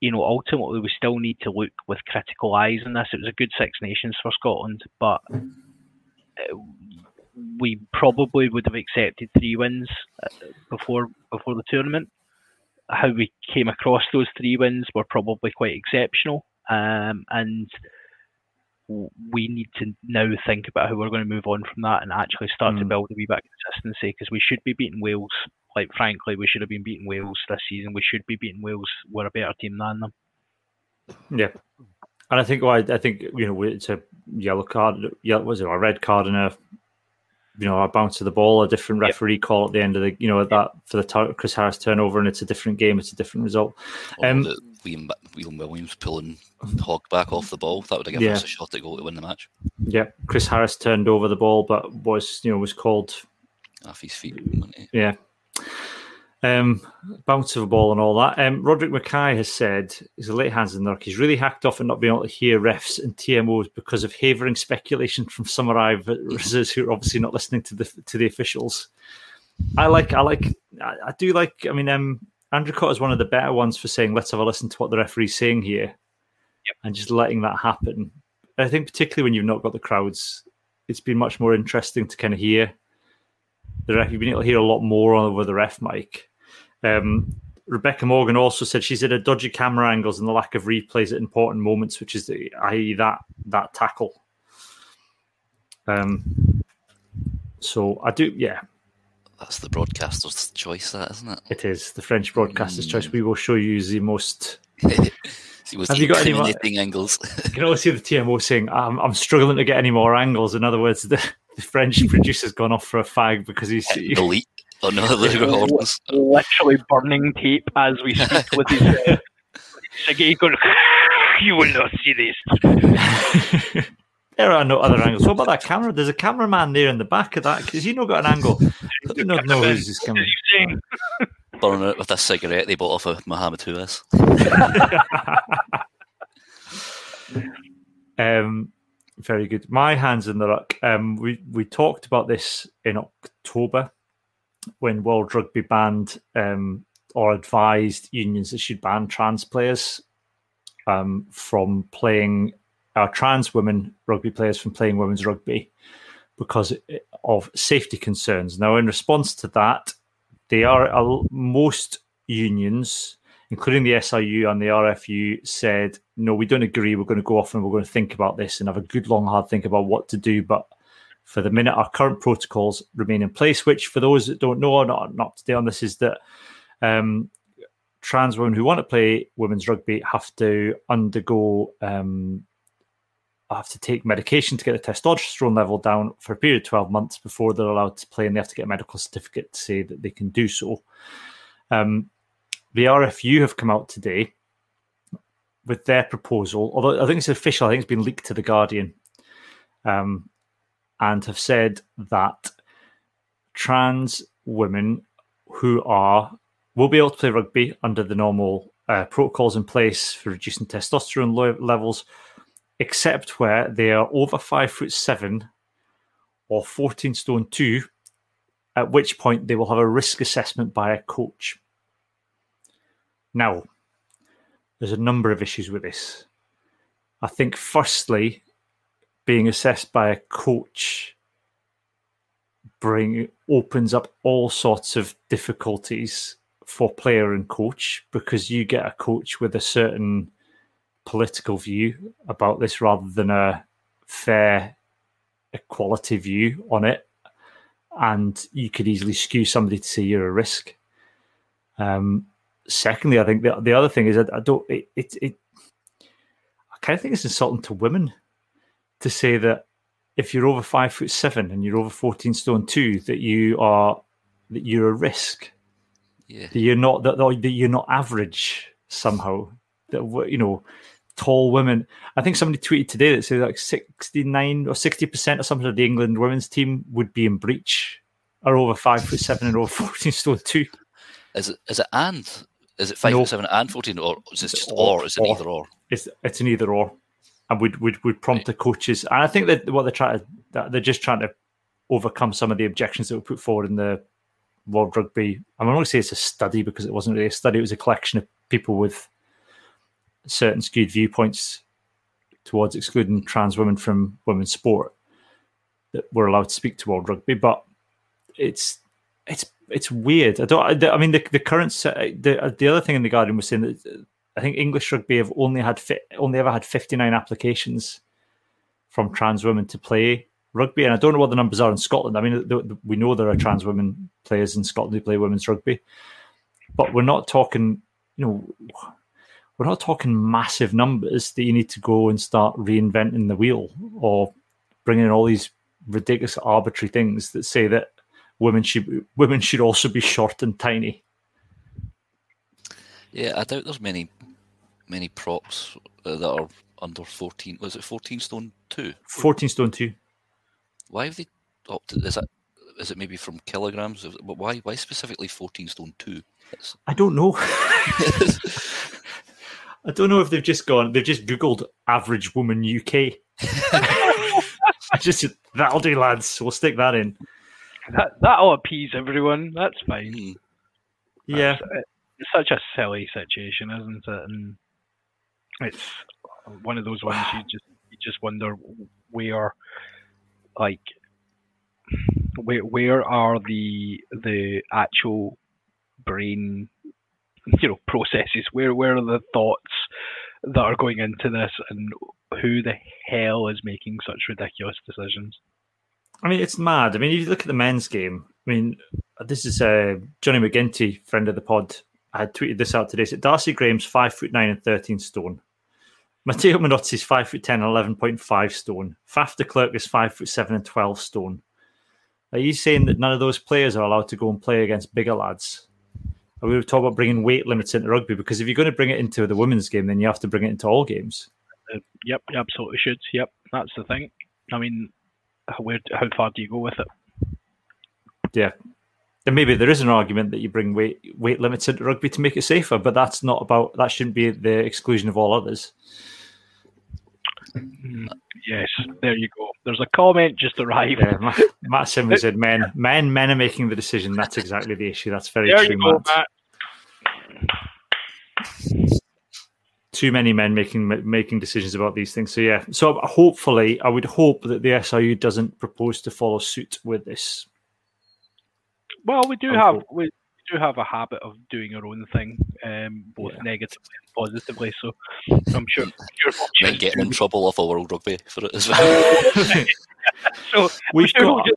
you know ultimately we still need to look with critical eyes on this. It was a good Six Nations for Scotland, but uh, we probably would have accepted three wins uh, before before the tournament. How we came across those three wins were probably quite exceptional, um, and we need to now think about how we're going to move on from that and actually start mm. to build a wee bit of consistency because we should be beating Wales. Like frankly, we should have been beating Wales this season. We should be beating Wales. We're a better team than them. Yeah, and I think well, I, I think you know it's a yellow card. Yeah, was it a red card and a you know a bounce of the ball, a different referee yep. call at the end of the you know that for the Chris Harris turnover, and it's a different game. It's a different result. Um, Liam, Liam Williams pulling Hogg back off the ball. That would have given yeah. us a shot at goal to win the match. Yeah, Chris Harris turned over the ball, but was you know was called off his feet. Yeah. Um, bounce of a ball and all that. Um, Roderick Mackay has said he's a late hands in the dark. He's really hacked off and not being able to hear refs and TMOs because of havering speculation from some arrivals who are obviously not listening to the to the officials. I like, I like, I, I do like. I mean, um, Andrew Cotter is one of the better ones for saying, let's have a listen to what the referee's saying here yep. and just letting that happen. I think, particularly when you've not got the crowds, it's been much more interesting to kind of hear the ref, you've been able to hear a lot more over the ref mic. Um, Rebecca Morgan also said she's had a dodgy camera angles and the lack of replays at important moments, which is the, i.e. that that tackle. Um, so I do, yeah. That's the broadcaster's choice, that isn't it? It is the French broadcaster's mm. choice. We will show you the most. Have you got any more angles? you can always see the TMO saying, "I'm, I'm struggling to get any more angles." In other words, the, the French producer's gone off for a fag because he's elite. Oh no, literally burning tape as we speak with his uh, going, you will not see this. There are no other angles. What about that camera? There's a cameraman there in the back of that. Because you know got an angle. I do not know who's this camera. Burning it with a cigarette they bought off of Mohammed Huas. um, very good. My hands in the ruck. Um, we we talked about this in October when World Rugby banned um, or advised unions that should ban trans players um, from playing, uh, trans women rugby players from playing women's rugby because of safety concerns. Now, in response to that, they are uh, most unions, including the SRU and the RFU, said, "No, we don't agree. We're going to go off and we're going to think about this and have a good long hard think about what to do." But for the minute, our current protocols remain in place, which for those that don't know or not, not today on this is that um, trans women who want to play women's rugby have to undergo um, have to take medication to get the testosterone level down for a period of 12 months before they're allowed to play and they have to get a medical certificate to say that they can do so. Um, the RFU have come out today with their proposal, although I think it's official, I think it's been leaked to The Guardian. Um, and have said that trans women who are will be able to play rugby under the normal uh, protocols in place for reducing testosterone lo- levels, except where they are over five foot seven or 14 stone two, at which point they will have a risk assessment by a coach. Now, there's a number of issues with this. I think, firstly, being assessed by a coach bring opens up all sorts of difficulties for player and coach because you get a coach with a certain political view about this rather than a fair equality view on it and you could easily skew somebody to say you're a risk um, secondly i think the, the other thing is that i don't it, it, it i kind of think it's insulting to women to say that if you're over five foot seven and you're over 14 stone two, that you are that you're a risk. Yeah. That you're not that, that you're not average somehow. That you know, tall women. I think somebody tweeted today that said like 69 or 60 percent or something of the England women's team would be in breach, are over five foot seven and over 14 stone two. Is it is it and is it five no. foot seven and 14 or is it just or, or is it or. either or? It's it's an either or and would would would prompt the coaches. And I think that what they're trying to they're just trying to overcome some of the objections that were put forward in the World Rugby. I'm not going to say it's a study because it wasn't really a study; it was a collection of people with certain skewed viewpoints towards excluding trans women from women's sport that were allowed to speak to World Rugby. But it's it's it's weird. I don't. I mean, the the current the uh, the other thing in the Guardian was saying that uh, I think English rugby have only had fi- only ever had 59 applications from trans women to play rugby, and I don't know what the numbers are in Scotland. I mean, the, the, we know there are trans women players in Scotland who play women's rugby, but we're not talking, you know, we're not talking massive numbers that you need to go and start reinventing the wheel or bringing in all these ridiculous arbitrary things that say that women should women should also be short and tiny. Yeah, I doubt there's many many props that are under 14. Was it 14 stone 2? 14 stone 2. Why have they opted? Is that is it maybe from kilograms? But why why specifically 14 stone 2? That's... I don't know. I don't know if they've just gone, they've just Googled average woman UK. just that'll do, lads. We'll stick that in. That that'll appease everyone. That's fine. Mm. Yeah. That's, it's such a silly situation, isn't it? And it's one of those ones you just you just wonder where, like, where where are the the actual brain you know processes? Where where are the thoughts that are going into this, and who the hell is making such ridiculous decisions? I mean, it's mad. I mean, if you look at the men's game, I mean, this is uh, Johnny McGinty, friend of the pod. I had tweeted this out today. So Darcy Graham's five foot nine and thirteen stone. Matteo Minozzi is five foot ten and eleven point five stone. Faf de Klerk is five foot seven and twelve stone. Are you saying that none of those players are allowed to go and play against bigger lads? We talking about bringing weight limits into rugby? Because if you're going to bring it into the women's game, then you have to bring it into all games. Uh, yep, you absolutely should. Yep, that's the thing. I mean, where how far do you go with it? Yeah, and maybe there is an argument that you bring weight weight limits into rugby to make it safer, but that's not about that shouldn't be the exclusion of all others. Mm, yes, there you go. There's a comment just arrived. Yeah, Matt, Matt Simmons said, "Men, men, men are making the decision." That's exactly the issue. That's very there true, go, Matt. Matt. Too many men making making decisions about these things. So yeah. So hopefully, I would hope that the SRU doesn't propose to follow suit with this. Well, we do have we do have a habit of doing your own thing, um, both yeah. negatively and positively. So I'm sure you're getting in trouble off a World Rugby for it as well. so we've got.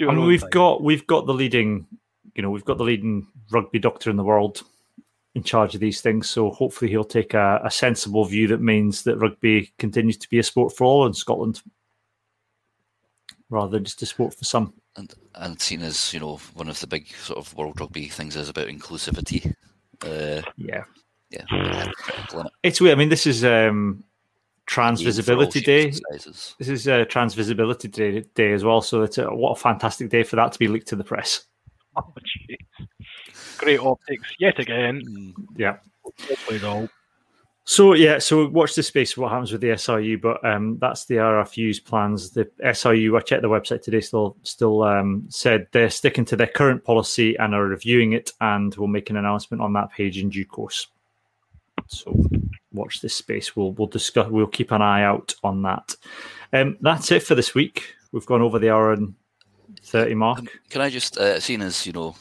I mean, we've thing. got we've got the leading, you know, we've got the leading rugby doctor in the world in charge of these things. So hopefully he'll take a, a sensible view that means that rugby continues to be a sport for all in Scotland, rather than just a sport for some and and seen as you know one of the big sort of world rugby things is about inclusivity. Uh, yeah, yeah, it's weird. I mean, this is um, Trans Visibility Day. This is uh, Trans Visibility Day, day as well. So it's a, what a fantastic day for that to be leaked to the press. Oh. Great optics yet again. Mm. Yeah. So yeah, so watch this space. What happens with the SRU? But um, that's the RFU's plans. The SRU, I checked the website today. Still, still um, said they're sticking to their current policy and are reviewing it, and will make an announcement on that page in due course. So watch this space. We'll we'll discuss. We'll keep an eye out on that. Um, that's it for this week. We've gone over the hour and thirty mark. Can I just, uh, seeing as you know,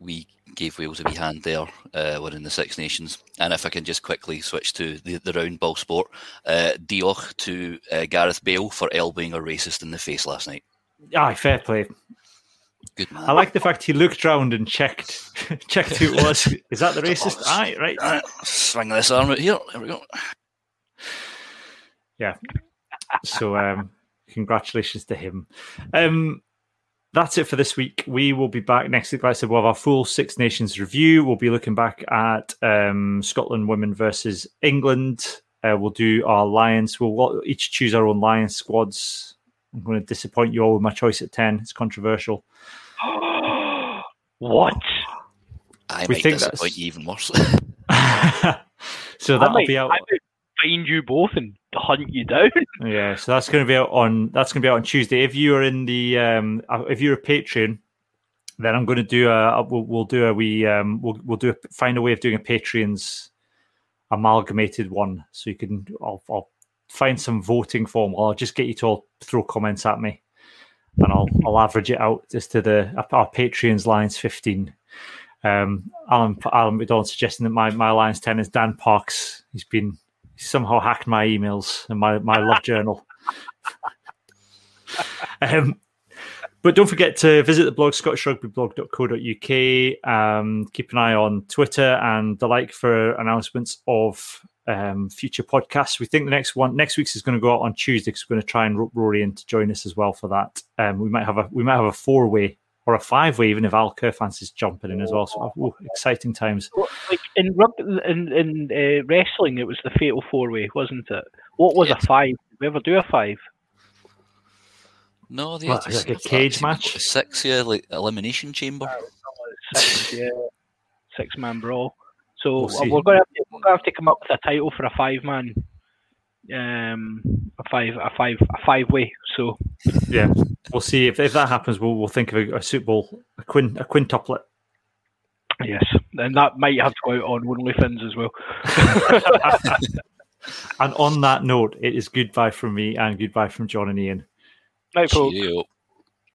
we gave Wales a wee hand there uh, winning the Six Nations. And if I can just quickly switch to the, the round ball sport, uh, Diolch to uh, Gareth Bale for elbowing a racist in the face last night. Aye, fair play. Good man. I like the fact he looked round and checked checked who it was. Is that the racist? Aye, right. right. Swing this arm out here. There we go. Yeah. So um, congratulations to him. Um, that's it for this week. We will be back next week. Like I said, we'll have our full Six Nations review. We'll be looking back at um, Scotland women versus England. Uh, we'll do our Lions. We'll each choose our own Lions squads. I'm going to disappoint you all with my choice at 10. It's controversial. what? I we might think disappoint that's... you even worse. so that'll might, be out. I might find you both and hunt you down. Yeah, so that's going to be out on that's going to be out on Tuesday. If you are in the um, uh, if you're a Patreon, then I'm going to do a we'll, we'll do a we um we'll we'll do a, find a way of doing a Patreon's amalgamated one, so you can I'll, I'll find some voting form. I'll just get you to all throw comments at me, and I'll I'll average it out just to the our Patreon's Lions fifteen. Um, Alan Alan McDonald suggesting that my my Lions ten is Dan Parks. He's been somehow hacked my emails and my, my love journal. um, but don't forget to visit the blog, scottishrugbyblog.co.uk. Um, keep an eye on Twitter and the like for announcements of um, future podcasts. We think the next one, next week's is going to go out on Tuesday because we're going to try and rope Rory in to join us as well for that. Um, we might have a we might have a four way or a five way, even if Al Kerr fancies jumping in as well. So, ooh, exciting times. Like in in in uh, wrestling, it was the fatal four way, wasn't it? What was a five? Did we ever do a five? No, the what, like a cage match. Six, yeah, like elimination chamber. Six, yeah, six man brawl. So we'll we're going to have to, we're going to have to come up with a title for a five man um, a five a five a five way. So yeah, we'll see if, if that happens. We'll we'll think of a, a bowl, a quin a quintuplet. Yes, and that might have to go out on OnlyFins as well. and on that note, it is goodbye from me and goodbye from John and Iain. Night, folks.